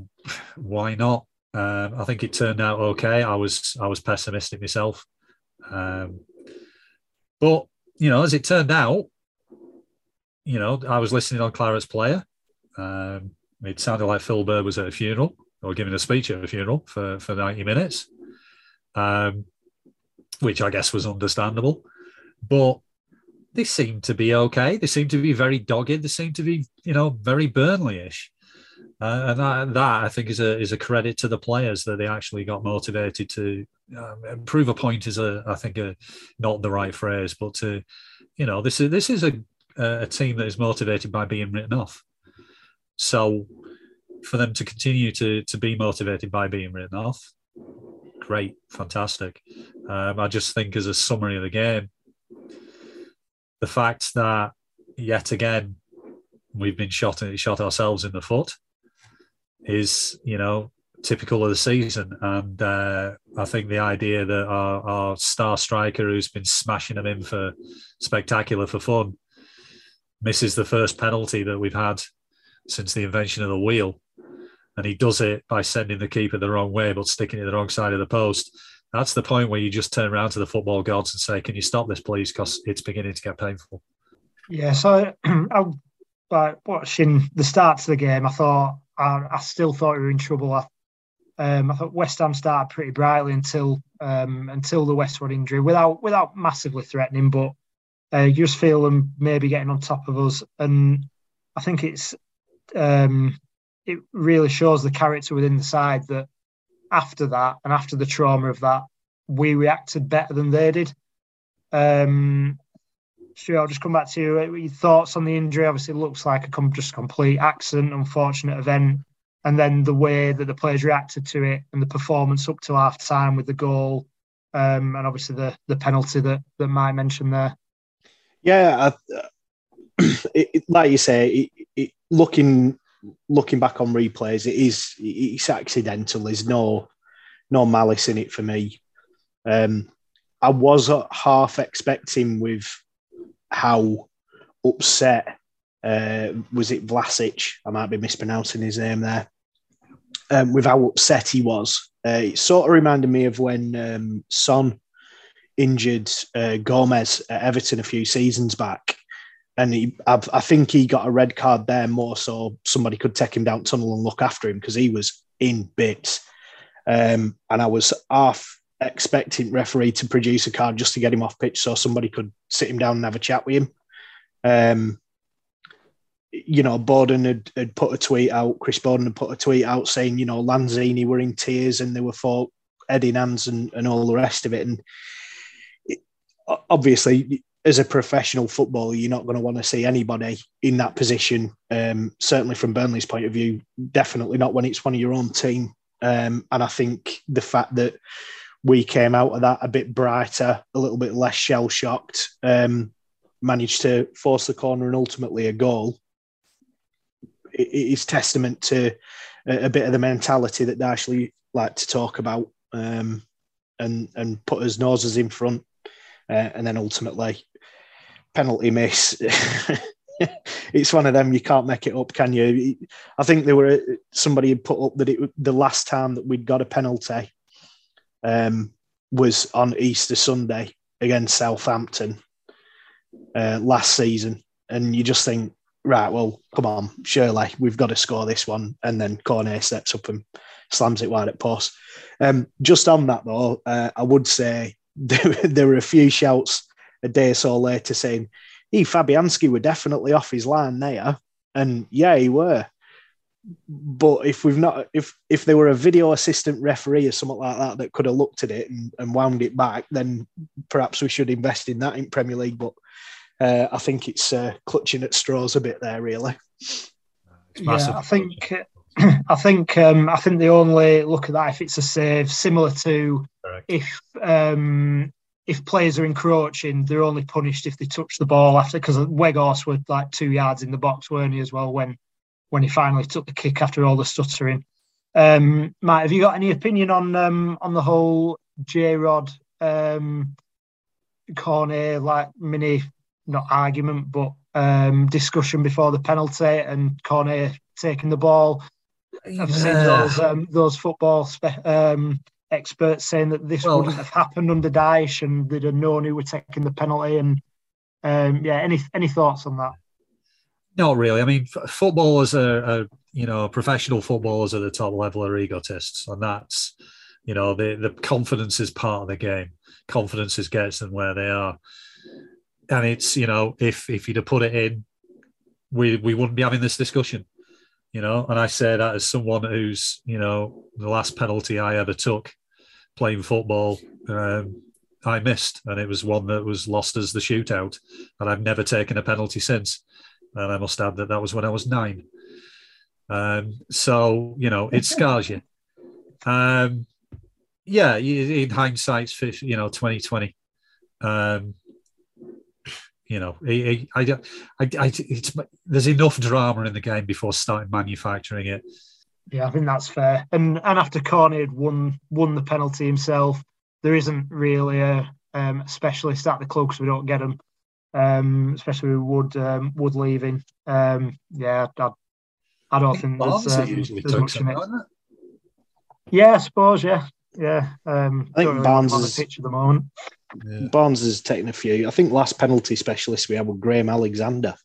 why not? Um, I think it turned out okay. I was I was pessimistic myself, um, but you know, as it turned out, you know, I was listening on Claret's player. Um, it sounded like Phil Bird was at a funeral or giving a speech at a funeral for, for 90 minutes, um, which I guess was understandable. But they seemed to be okay. They seemed to be very dogged. They seemed to be, you know, very Burnley-ish. Uh, and that, that, I think is a is a credit to the players that they actually got motivated to um, prove a point is a I think a not the right phrase, but to you know this is this is a a team that is motivated by being written off. So for them to continue to to be motivated by being written off, great, fantastic. Um, I just think as a summary of the game, the fact that yet again we've been shot shot ourselves in the foot is you know typical of the season. And uh, I think the idea that our, our, star striker, who's been smashing them in for spectacular for fun, misses the first penalty that we've had since the invention of the wheel. And he does it by sending the keeper the wrong way, but sticking it the wrong side of the post. That's the point where you just turn around to the football gods and say, "Can you stop this, please? Because it's beginning to get painful." Yeah. So [CLEARS THROAT] I, watching the start to the game, I thought I, I still thought we were in trouble. I um, I thought West Ham started pretty brightly until um, until the Westwood injury, without without massively threatening, but uh, you just feel them maybe getting on top of us, and I think it's um, it really shows the character within the side that after that and after the trauma of that, we reacted better than they did. Um, Stuart, I'll just come back to you. Your thoughts on the injury? Obviously, looks like a just complete accident, unfortunate event and then the way that the players reacted to it and the performance up to half time with the goal um, and obviously the the penalty that that Mike mentioned there. Yeah, I, [CLEARS THROAT] it, it, like you say, it, looking looking back on replays, it is it's accidental. There's no no malice in it for me. Um, I was half expecting with how upset uh, was it Vlasic? I might be mispronouncing his name there um, with how upset he was. Uh, it sort of reminded me of when um, Son injured uh, Gomes at Everton a few seasons back. And he, i think he got a red card there more so somebody could take him down tunnel and look after him because he was in bits. Um, and I was half expecting referee to produce a card just to get him off pitch so somebody could sit him down and have a chat with him. Um, you know, Boden had, had put a tweet out, Chris Boden had put a tweet out saying, you know, Lanzini were in tears and they were for Eddie Nans and, and all the rest of it. And it, obviously, as a professional footballer, you're not going to want to see anybody in that position. Um, certainly from Burnley's point of view, definitely not when it's one of your own team. Um, and I think the fact that we came out of that a bit brighter, a little bit less shell shocked, um, managed to force the corner and ultimately a goal It is testament to a, bit of the mentality that actually like to talk about um, and and put his noses in front, uh, and then ultimately penalty miss. [LAUGHS] it's one of them you can't make it up, can you? I think there were somebody had put up that it the last time that we'd got a penalty um, was on Easter Sunday against Southampton uh, last season, and you just think right, well, come on, surely we've got to score this one. And then Cornet steps up and slams it wide at post. Um, just on that, though, uh, I would say [LAUGHS] there, there, were a few shouts a day or so later saying, he, Fabianski were definitely off his line there. And yeah, he were. But if we've not, if if there were a video assistant referee or something like that that could have looked at it and, and wound it back, then perhaps we should invest in that in Premier League. But uh, I think it's uh, clutching at straws a bit there, really. Yeah, I think [CLEARS THROAT] I think um, I think the only look at that if it's a save, similar to Correct. if um, if players are encroaching, they're only punished if they touch the ball after because Weghorst were like two yards in the box, weren't he as well when when he finally took the kick after all the stuttering. Um, Matt, have you got any opinion on um, on the whole J Rod um, Cornet like mini not argument, but um, discussion before the penalty and Cornet taking the ball. I've seen those um, those football spe- um, experts saying that this well, wouldn't have happened under Dyche and they'd have known who were taking the penalty. And um, yeah, any any thoughts on that? Not really. I mean, footballers are, are, you know, professional footballers at the top level are egotists, and that's, you know, the the confidence is part of the game. Confidence is gets them where they are and it's you know if if you'd have put it in, we we wouldn't be having this discussion, you know. And I say that as someone who's you know the last penalty I ever took playing football. Um, I missed, and it was one that was lost as the shootout, and I've never taken a penalty since. And I must add that that was when I was nine. Um, so you know, it scars you. Um, yeah, in hindsight, you know, twenty twenty. Um, you know, I, I, I, I there's enough drama in the game before starting manufacturing it. Yeah, I think that's fair. And and after Cornet had won won the penalty himself, there isn't really a um, specialist at the club because we don't get them, um, especially with Wood um, Wood leaving. Um, yeah, I, I don't think Barnes there's, that um, usually there's much in some, it? Yeah, I suppose. Yeah, yeah. Um, I think really Barnes on the is- pitch at the moment. Yeah. Barnes has taken a few. I think last penalty specialist we had was Graham Alexander.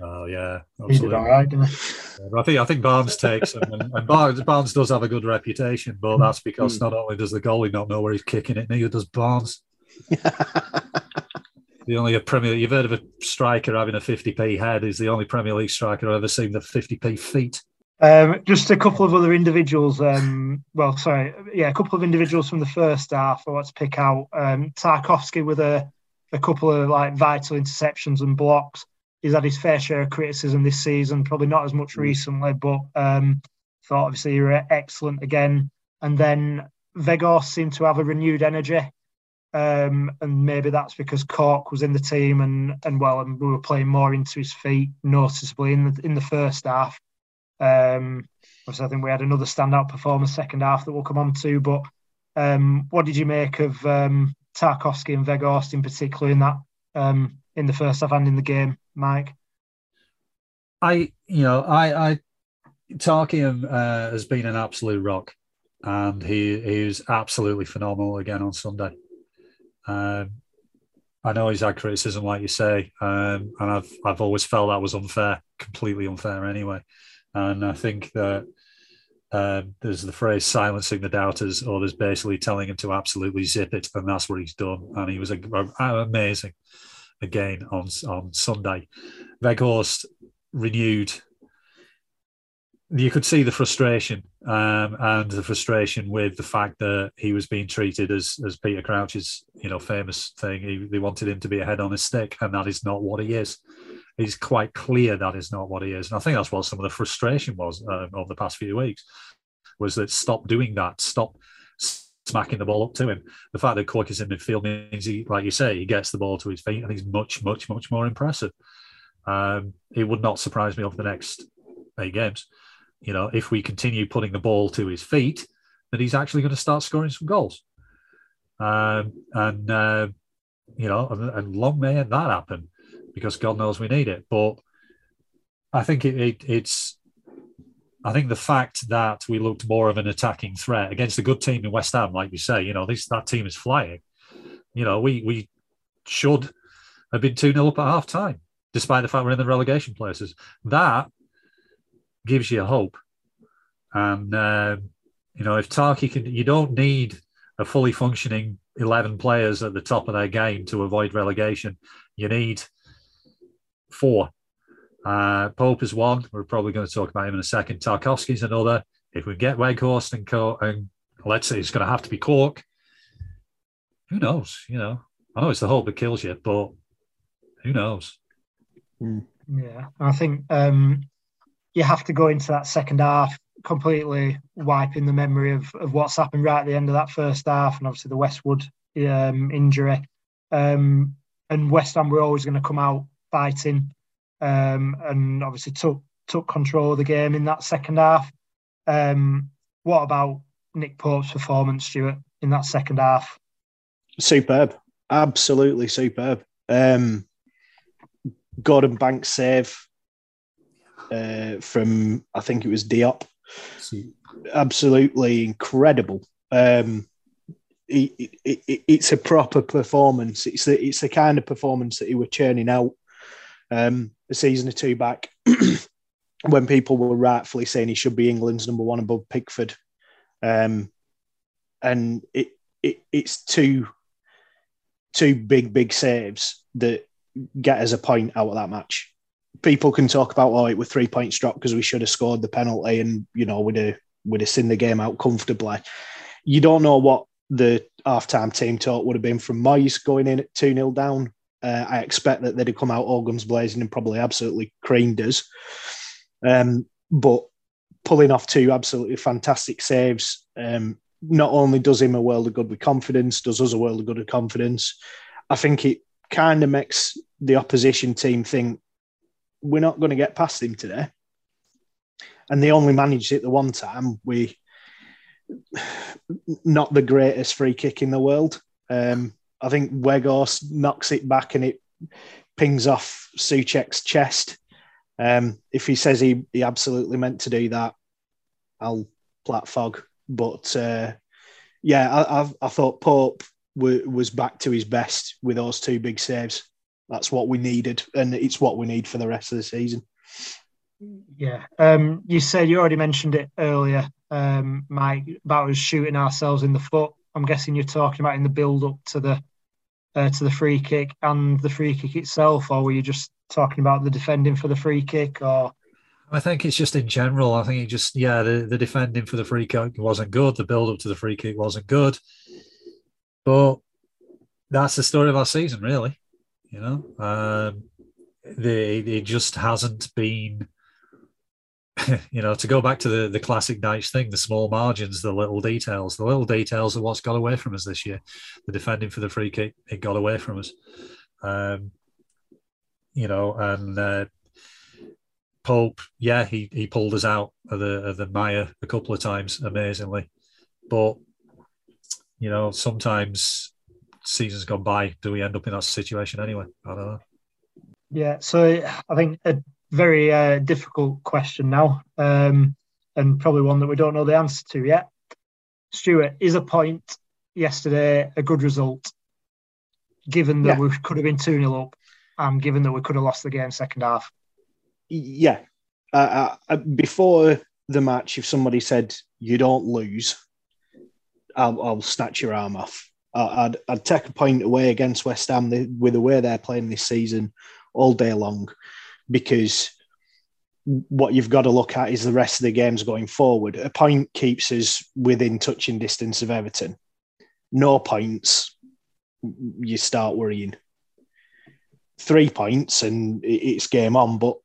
Oh yeah, He did absolutely. all right, didn't he? Yeah, I think I think Barnes takes them, and, and Barnes, Barnes does have a good reputation, but that's because Hmm. not only does the goalie not know where he's kicking it, neither does Barnes. [LAUGHS] The only Premier you've heard of a striker having a 50p head is the only Premier League striker I've ever seen the 50p feet. Um, just a couple of other individuals. Um, well, sorry, yeah, a couple of individuals from the first half. I want to pick out um, Tarkowski with a, a couple of like vital interceptions and blocks. He's had his fair share of criticism this season, probably not as much recently, but um, thought obviously you were excellent again. And then Weghorst seemed to have a renewed energy. Um, and maybe that's because Cork was in the team and and well, and we were playing more into his feet noticeably in the in the first half. Um, obviously, I think we had another standout performance second half that we'll come on to. But um, what did you make of um, Tarkowski and Weghorst in particular in that um, in the first half and in the game, Mike? I, you know, I, I, uh, has been an absolute rock, and he he was absolutely phenomenal again on Sunday. Um, I know he's had criticism, like you say, um, and I've I've always felt that was unfair, completely unfair anyway. And I think that um, there's the phrase "silencing the doubters," or there's basically telling him to absolutely zip it, and that's what he's done. And he was a, a- amazing again on on Sunday. Weghorst renewed. You could see the frustration um, and the frustration with the fact that he was being treated as as Peter Crouch's you know famous thing. He, they wanted him to be a head on a stick, and that is not what he is. He's quite clear that is not what he is, and I think that's what some of the frustration was um, over the past few weeks. Was that stop doing that? Stop smacking the ball up to him. The fact that Cork is in midfield means he, like you say, he gets the ball to his feet, and he's much, much, much more impressive. Um, it would not surprise me over the next eight games. You know, if we continue putting the ball to his feet, that he's actually going to start scoring some goals. Um, and uh, you know, and, and long may that happen because God knows we need it. But I think it, it, it's. I think the fact that we looked more of an attacking threat against a good team in West Ham, like you say, you know, this that team is flying. You know, we we should have been 2 0 up at half time despite the fact we're in the relegation places. That gives you hope. And, um, you know, if Tarky can, you don't need a fully functioning 11 players at the top of their game to avoid relegation. You need four. Uh, Pope is one. We're probably going to talk about him in a second. Tarkowski's another. If we get Weghorst and, Co- and let's say it's going to have to be Cork, who knows? You know, I know it's the hope that kills you, but who knows? Yeah, I think um, you have to go into that second half completely wiping the memory of, of what's happened right at the end of that first half, and obviously the Westwood um, injury. Um, and West Ham were always going to come out fighting, um, and obviously took took control of the game in that second half. Um, what about Nick Pope's performance, Stuart, in that second half? Superb, absolutely superb. Um, Gordon Banks save uh, from I think it was Diop. Absolutely incredible. Um, it, it, it, it's a proper performance. It's the it's the kind of performance that he was churning out um, a season or two back [CLEARS THROAT] when people were rightfully saying he should be England's number one above Pickford. Um, and it, it it's two two big big saves that get us a point out of that match. People can talk about oh it was three points dropped because we should have scored the penalty and you know we'd have we'd have seen the game out comfortably. You don't know what the half-time team talk would have been from Moyes going in at 2 0 down. Uh, I expect that they'd have come out all guns blazing and probably absolutely creamed us. Um, but pulling off two absolutely fantastic saves um, not only does him a world of good with confidence, does us a world of good with confidence. I think it kind of makes the opposition team think we're not going to get past him today. and they only managed it the one time. We not the greatest free kick in the world. Um, I think Weghorst knocks it back and it pings off Soucek's chest. Um, if he says he, he absolutely meant to do that, I'll plat fog. But uh, yeah, I, I, I, thought Pope w- was back to his best with those two big saves. That's what we needed, and it's what we need for the rest of the season. Yeah, um, you said you already mentioned it earlier, um, Mike, about us shooting ourselves in the foot. I'm guessing you're talking about in the build up to the uh, to the free kick and the free kick itself, or were you just talking about the defending for the free kick, or? I think it's just in general. I think it just yeah, the, the defending for the free kick wasn't good. The build up to the free kick wasn't good. But that's the story of our season, really. You know, um, the, it just hasn't been. [LAUGHS] you know, to go back to the, the classic Dyche thing, the small margins, the little details, the little details are what's got away from us this year. The defending for the free kick, it got away from us. Um, you know, and uh, Pope, yeah, he he pulled us out of the of the mire a couple of times, amazingly. But you know, sometimes seasons gone by, do we end up in that situation anyway? I don't know. Yeah, so I think a very uh, difficult question now, um, and probably one that we don't know the answer to yet. Stuart, is a point yesterday a good result, given that yeah. we could have been 2 0 up and given that we could have lost the game second half? Yeah. Uh, uh, before the match, if somebody said you don't lose, I'll, I'll snatch your arm off. I'd, I'd take a point away against West Ham with the way they're playing this season all day long, because what you've got to look at is the rest of the games going forward. A point keeps us within touching distance of Everton. No points, you start worrying. Three points and it's game on. But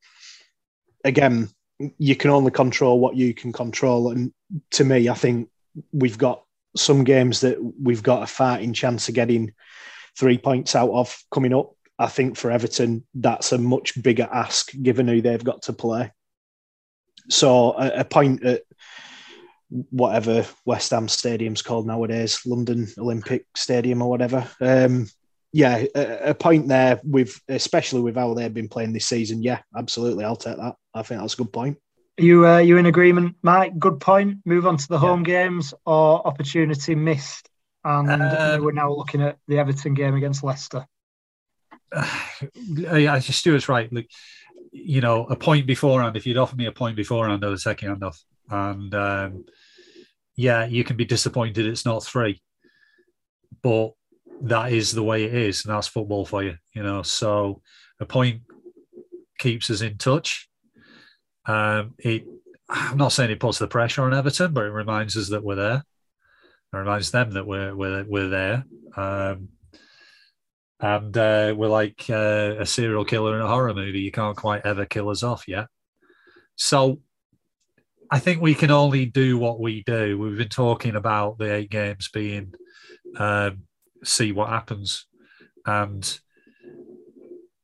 again, you can only control what you can control. And to me, I think we've got some games that we've got a fighting chance of getting three points out of coming up. I think for Everton, that's a much bigger ask given who they've got to play. So a, a point at whatever West Ham Stadium's called nowadays, London Olympic Stadium or whatever. Um, yeah, a, a, point there with especially with how they've been playing this season. Yeah, absolutely, I'll take that. I think that's a good point. You uh, you in agreement, Mike? Good point. Move on to the home yeah. games or opportunity missed, and um, we're now looking at the Everton game against Leicester. [SIGHS] Uh, yeah, Stuart's right. Like, you know, a point beforehand. If you'd offered me a point beforehand, I'd have taken enough. And um, yeah, you can be disappointed it's not three, but that is the way it is, and that's football for you. You know, so a point keeps us in touch. Um, it, I'm not saying it puts the pressure on Everton, but it reminds us that we're there. It reminds them that we're we're, we're there. Um, and uh, we're like uh, a serial killer in a horror movie. You can't quite ever kill us off yet. So I think we can only do what we do. We've been talking about the eight games being um, see what happens. And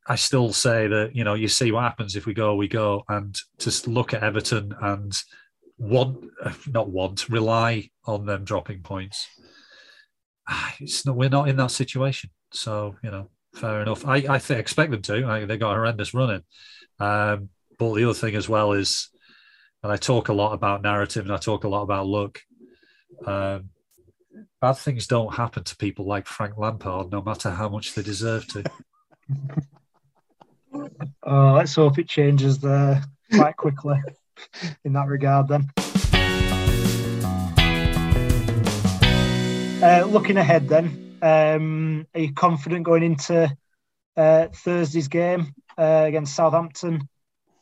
I still say that, you know, you see what happens if we go, we go. And just look at Everton and want, not want, rely on them dropping points. It's not, we're not in that situation. So, you know, fair enough. I, I th- expect them to. I, they got horrendous running. Um, but the other thing as well is, and I talk a lot about narrative and I talk a lot about look. Um, bad things don't happen to people like Frank Lampard, no matter how much they deserve to. [LAUGHS] let's hope it changes there quite quickly in that regard. Then, uh, looking ahead, then, um, are you confident going into uh, Thursday's game uh, against Southampton?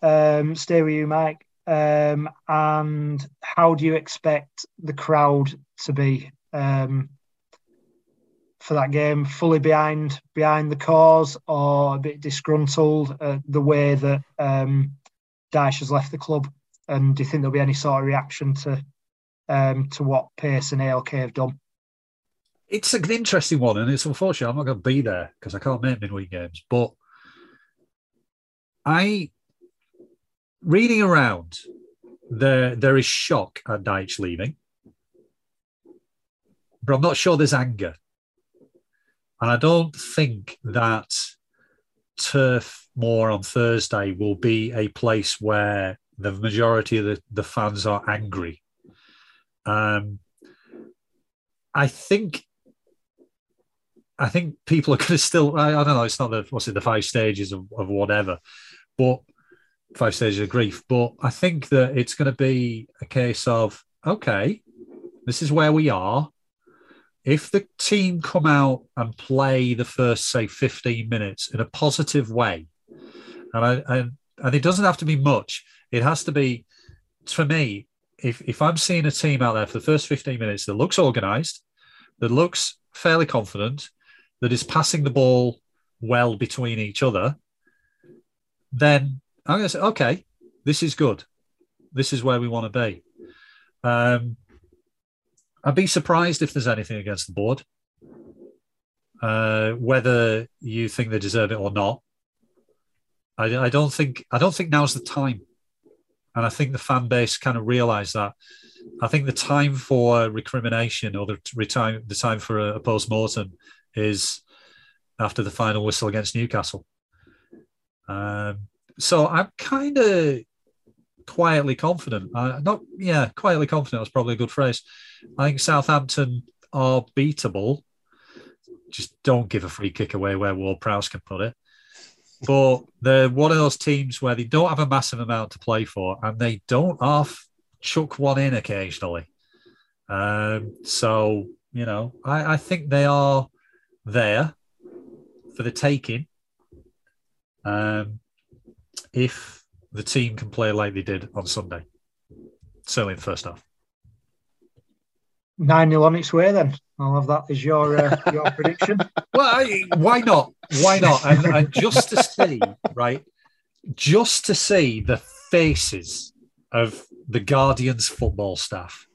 Um, stay with you, Mike. Um, and how do you expect the crowd to be um, for that game, fully behind behind the cause, or a bit disgruntled at the way that um, Dyche has left the club? And do you think there'll be any sort of reaction to um, to what Pace and ALK have done? It's an interesting one, and it's unfortunate I'm not going to be there because I can't make midweek games. But I reading around there there is shock at Dyche leaving, but I'm not sure there's anger, and I don't think that Turf Moor on Thursday will be a place where the majority of the, the fans are angry. Um, I think I think people are [LAUGHS] going to still. I, I, don't know. It's not the what's it the five stages of, of whatever, but five stages of grief. But I think that it's going to be a case of okay, this is where we are. If the team come out and play the first say fifteen minutes in a positive way, and I and, it doesn't have to be much. It has to be for me. If if I'm seeing a team out there for the first fifteen minutes that looks organised, that looks fairly confident, that is passing the ball well between each other, then I'm going to say, okay, this is good. This is where we want to be. Um, I'd be surprised if there's anything against the board. Uh, whether you think they deserve it or not, I, I, don't think I don't think now's the time, and I think the fan base kind of realise that. I think the time for recrimination or the time the time for a, a post mortem is after the final whistle against Newcastle. Um, so I'm kind of quietly confident. Uh, not, yeah, quietly confident was probably a good phrase. I think Southampton are beatable. Just don't give a free kick away where Ward Prowse can put it. But they're one of those teams where they don't have a massive amount to play for and they don't half chuck one in occasionally. Um, so, you know, I, I think they are there for the taking um, if the team can play like they did on Sunday, certainly in the first half. 9 0 on its way, then. I'll have that as your uh, [LAUGHS] your prediction. Well, I, why not? Why not? And, and just to see, right? Just to see the faces of the Guardians football staff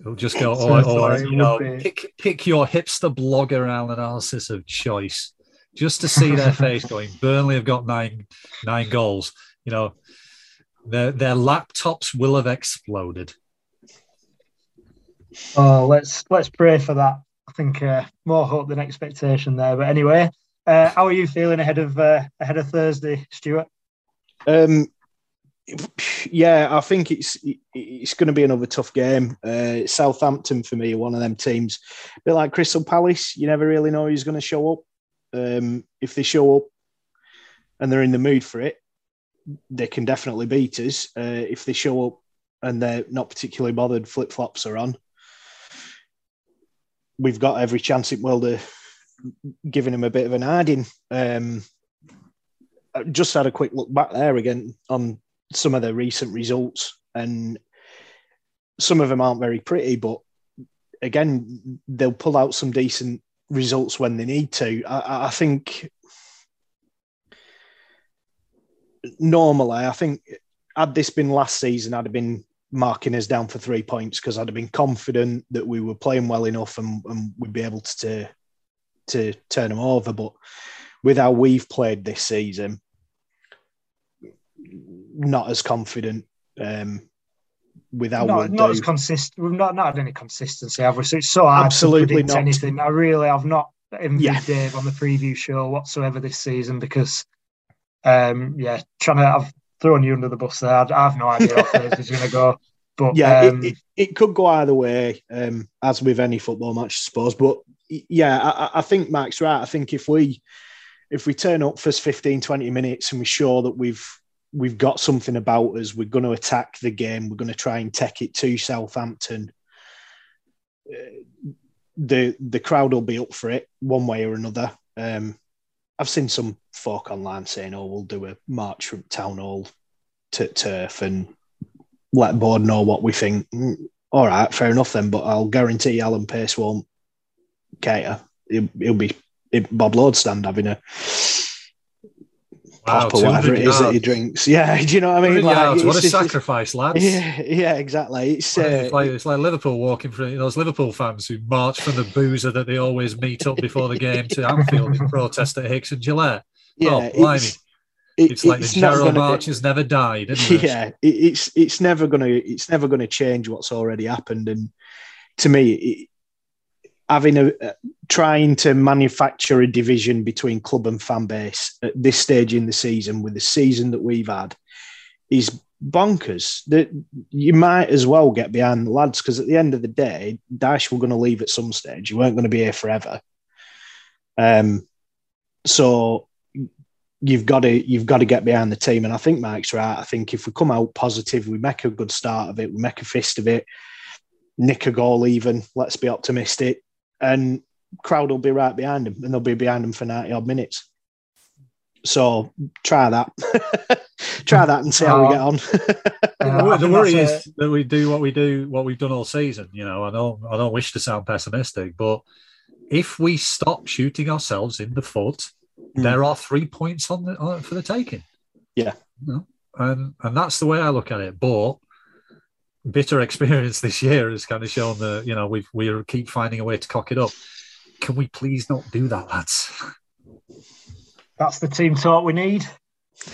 It'll just go, or, or you know, pick, pick your hipster blogger analysis of choice, just to see their [LAUGHS] face going. Burnley have got nine nine goals. You know, their their laptops will have exploded. Oh, let's let's pray for that. I think uh, more hope than expectation there. But anyway, uh, how are you feeling ahead of uh, ahead of Thursday, Stuart? Um, yeah, I think it's it's going to be another tough game. Uh, Southampton for me, one of them teams, a bit like Crystal Palace. You never really know who's going to show up. Um, if they show up and they're in the mood for it, they can definitely beat us. Uh, if they show up and they're not particularly bothered, flip flops are on. We've got every chance in world of giving them a bit of an hiding. Um, just had a quick look back there again on some of the recent results, and some of them aren't very pretty, but again, they'll pull out some decent results when they need to. I, I think normally, I think had this been last season, I'd have been marking us down for three points because I'd have been confident that we were playing well enough and, and we'd be able to to turn them over. But with how we've played this season, not as confident um, without not, not as consistent. We've not, not had any consistency, have we? So it's so hard Absolutely to not. anything. I really have not envied yeah. Dave on the preview show whatsoever this season because, um, yeah, trying to have thrown you under the bus there. I have no idea how Thursday's going to go. [LAUGHS] But yeah, um, it, it, it, could go either way, um, as with any football match, I suppose. But yeah, I, I think Mark's right. I think if we if we turn up for 15, 20 minutes and we're sure that we've we've got something about us. We're going to attack the game. We're going to try and take it to Southampton. Uh, the the crowd will be up for it one way or another. Um, I've seen some folk online saying, "Oh, we'll do a march from town hall to turf and let board know what we think." Mm, all right, fair enough then. But I'll guarantee Alan Pace won't cater. He'll, he'll be Bob Lord stand having a wow, pop or whatever it is yards. that he drinks. [LAUGHS] Yeah, do you know what I mean? Like, what a sacrifice, lads! Yeah, yeah, exactly. It's, uh, it's, like, it's like Liverpool walking through those Liverpool fans who march from the boozer that they always meet up before the game to Anfield in protest at Hicks and Gillett. [LAUGHS] Yeah, oh, it- It's like the not Jarrow March has never died. Isn't it? yeah, it, it's it's never gonna it's never gonna change what's already happened. And to me, it, having a uh, trying to manufacture a division between club and fan base at this stage in the season, with the season that we've had, is bonkers. That you might as well get behind the lads because at the end of the day, Dyche were going to leave at some stage. You weren't going to be here forever. Um, so you've got to you've got to get behind the team. And I think Mike's right. I think if we come out positive, we make a good start of it, we make a fist of it, nick a goal even. Let's be optimistic, and crowd will be right behind them, and they'll be behind them for ninety odd minutes. So try that, [LAUGHS] try that, and see how we get on. [LAUGHS] The Uh, the worry is that we do what we do, what we've done all season. You know, I don't, I don't wish to sound pessimistic, but if we stop shooting ourselves in the foot, Mm. there are three points on the on, for the taking. Yeah. You know, and and that's the way I look at it. But bitter [LAUGHS] experience this year has kind of shown that you know we we keep finding a way to cock it up. Can we please not do that, lads? that's the team talk we need.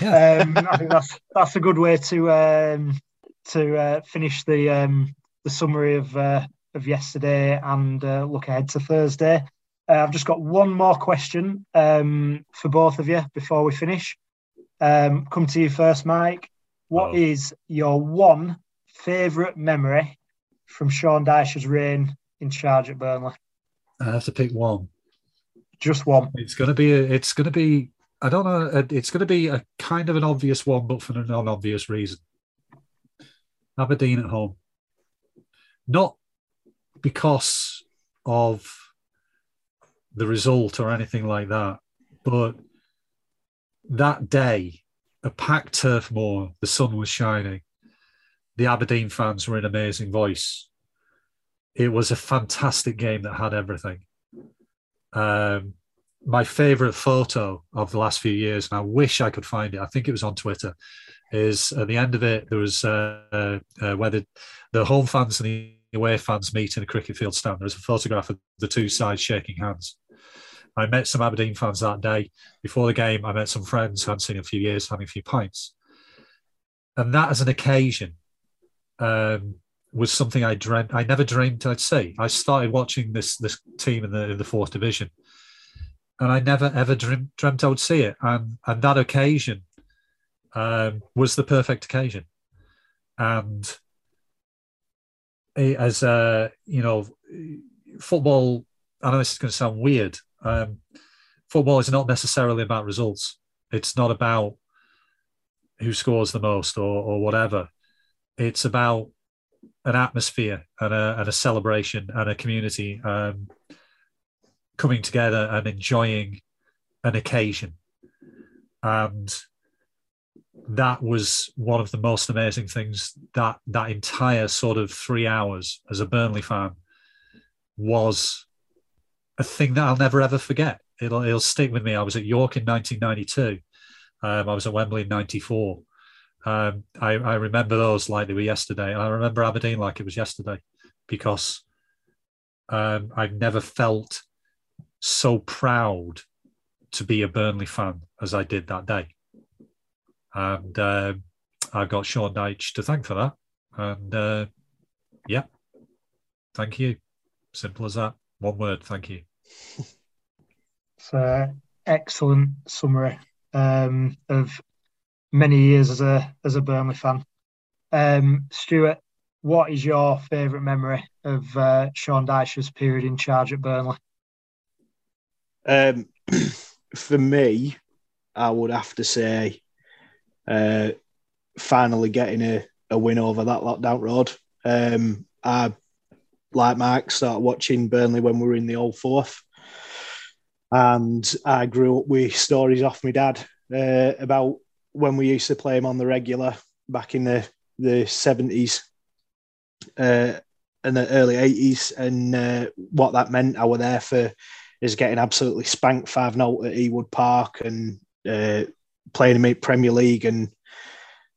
Yeah. Um, I think that's that's a good way to um, to uh, finish the um, the summary of uh, of yesterday and uh, look ahead to Thursday. Uh, I've just got one more question um, for both of you before we finish. Um, come to you first, Mike. What is Oh. your one favourite memory from Sean Dyche's reign in charge at Burnley? I have to pick one. Just one. It's going to be. A, it's going to be. I don't know. It's going to be a kind of an obvious one, but for a non-obvious reason. Aberdeen at home, not because of the result or anything like that, but that day, a packed turf moor, the sun was shining, the Aberdeen fans were in amazing voice. It was a fantastic game that had everything. Um, my favorite photo of the last few years, and I wish I could find it. I think it was on Twitter. Is at the end of it, there was uh, uh, where the, the home fans and the away fans meet in a cricket field stand. There was a photograph of the two sides shaking hands. I met some Aberdeen fans that day. Before the game, I met some friends who hadn't seen in a few years, having a few pints. And that as an occasion um, was something I dreamt. I never dreamed I'd see. I started watching this this team in the in the fourth division, and I never ever dreamt, dreamt I would see it. And and that occasion um, was the perfect occasion. And as uh, you know, football. I know this is going to sound weird. Um, football is not necessarily about results. It's not about who scores the most or, or whatever. It's about an atmosphere and a, and a celebration and a community um, coming together and enjoying an occasion. And that was one of the most amazing things that that entire sort of three hours as a Burnley fan was a thing that I'll never ever forget. It'll it'll stick with me. I was at York in 1992. Um, I was at Wembley in '94. Um, I, I remember those like they were yesterday, I remember Aberdeen like it was yesterday because um, I've never felt so proud to be a Burnley fan as I did that day. And um I've got Sean Dyche to thank for that. And uh, yeah, thank you. Simple as that. One word. Thank you. [LAUGHS] It's an excellent summary um, of many years as a as a Burnley fan. Um, Stuart, what is your favourite memory of uh, Sean Dyche's period in charge at Burnley? Um, [CLEARS THROAT] for me, I would have to say, uh, finally getting a, a win over that lockdown road. Um, I, like Mark, started watching Burnley when we were in the Old Fourth, and I grew up with stories off my dad uh, about when we used to play him on the regular back in the the seventies uh, and the early eighties, and uh, what that meant. I were there for is getting absolutely spanked 5 0 at Ewood Park and uh, playing him in Premier League and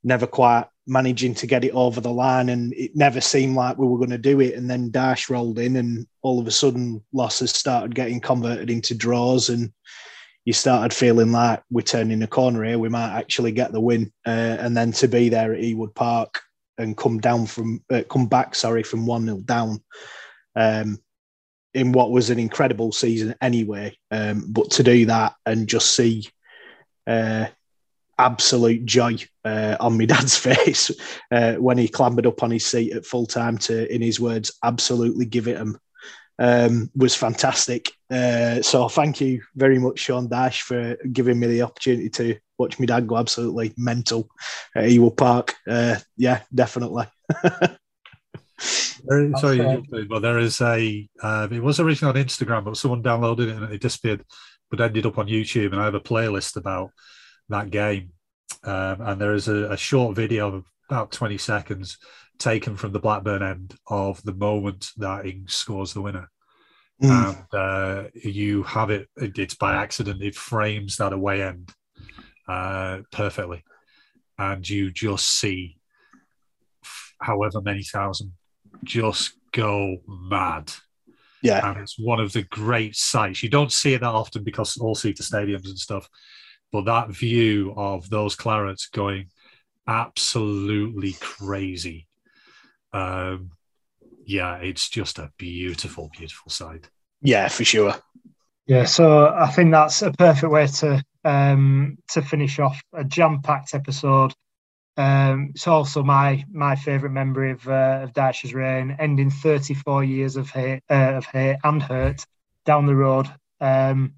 never quite managing to get it over the line. And it never seemed like we were going to do it. And then Dyche rolled in, and all of a sudden, losses started getting converted into draws. And you started feeling like we're turning the corner here. We might actually get the win, uh, and then to be there at Ewood Park and come down from uh, come back, sorry, from one 0 down. Um, in what was an incredible season anyway, um, but to do that and just see uh, absolute joy uh, on my dad's [LAUGHS] face uh, when he clambered up on his seat at full time to, in his words, absolutely give it him um, was fantastic. Uh, so thank you very much, Sean Dyche, for giving me the opportunity to watch my dad go absolutely mental at Ewood Park. Uh, yeah, definitely. There, sorry, but there is a. Uh, it was originally on Instagram, but someone downloaded it and it disappeared, but ended up on YouTube. And I have a playlist about that game, um, and there is a, a short video of about twenty seconds taken from the Blackburn end of the moment that Ings scores the winner. Mm. And uh, you have it, it's by accident, it frames that away end uh, perfectly. And you just see however many thousand just go mad. Yeah. And it's one of the great sights. You don't see it that often because all seater stadiums and stuff, but that view of those clarets going absolutely crazy um, yeah, it's just a beautiful, beautiful sight. Yeah, for sure. Yeah, so I think that's a perfect way to um, to finish off a jam-packed episode. Um, it's also my my favourite memory of uh, of Dyche's reign, ending 34 years of hate, uh, of hate and hurt down the road. Um,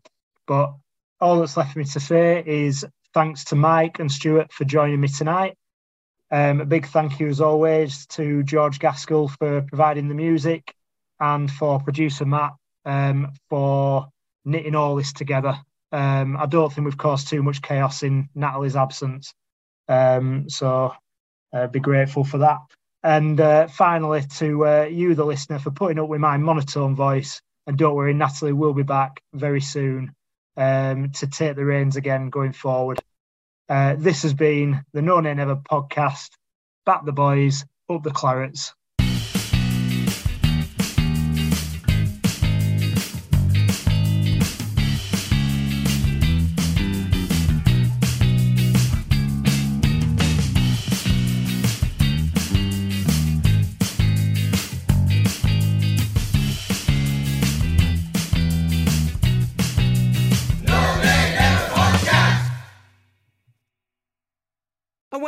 but all that's left for me to say is thanks to Mike and Stuart for joining me tonight. Um, a big thank you, as always, to George Gaskell for providing the music and for producer Matt um, for knitting all this together. Um, I don't think we've caused too much chaos in Natalie's absence. Um, so uh, be grateful for that. And uh, finally, to uh, you, the listener, for putting up with my monotone voice. And don't worry, Natalie will be back very soon um, to take the reins again going forward. Uh, this has been the No Nay Never podcast. Back the boys, up the clarets.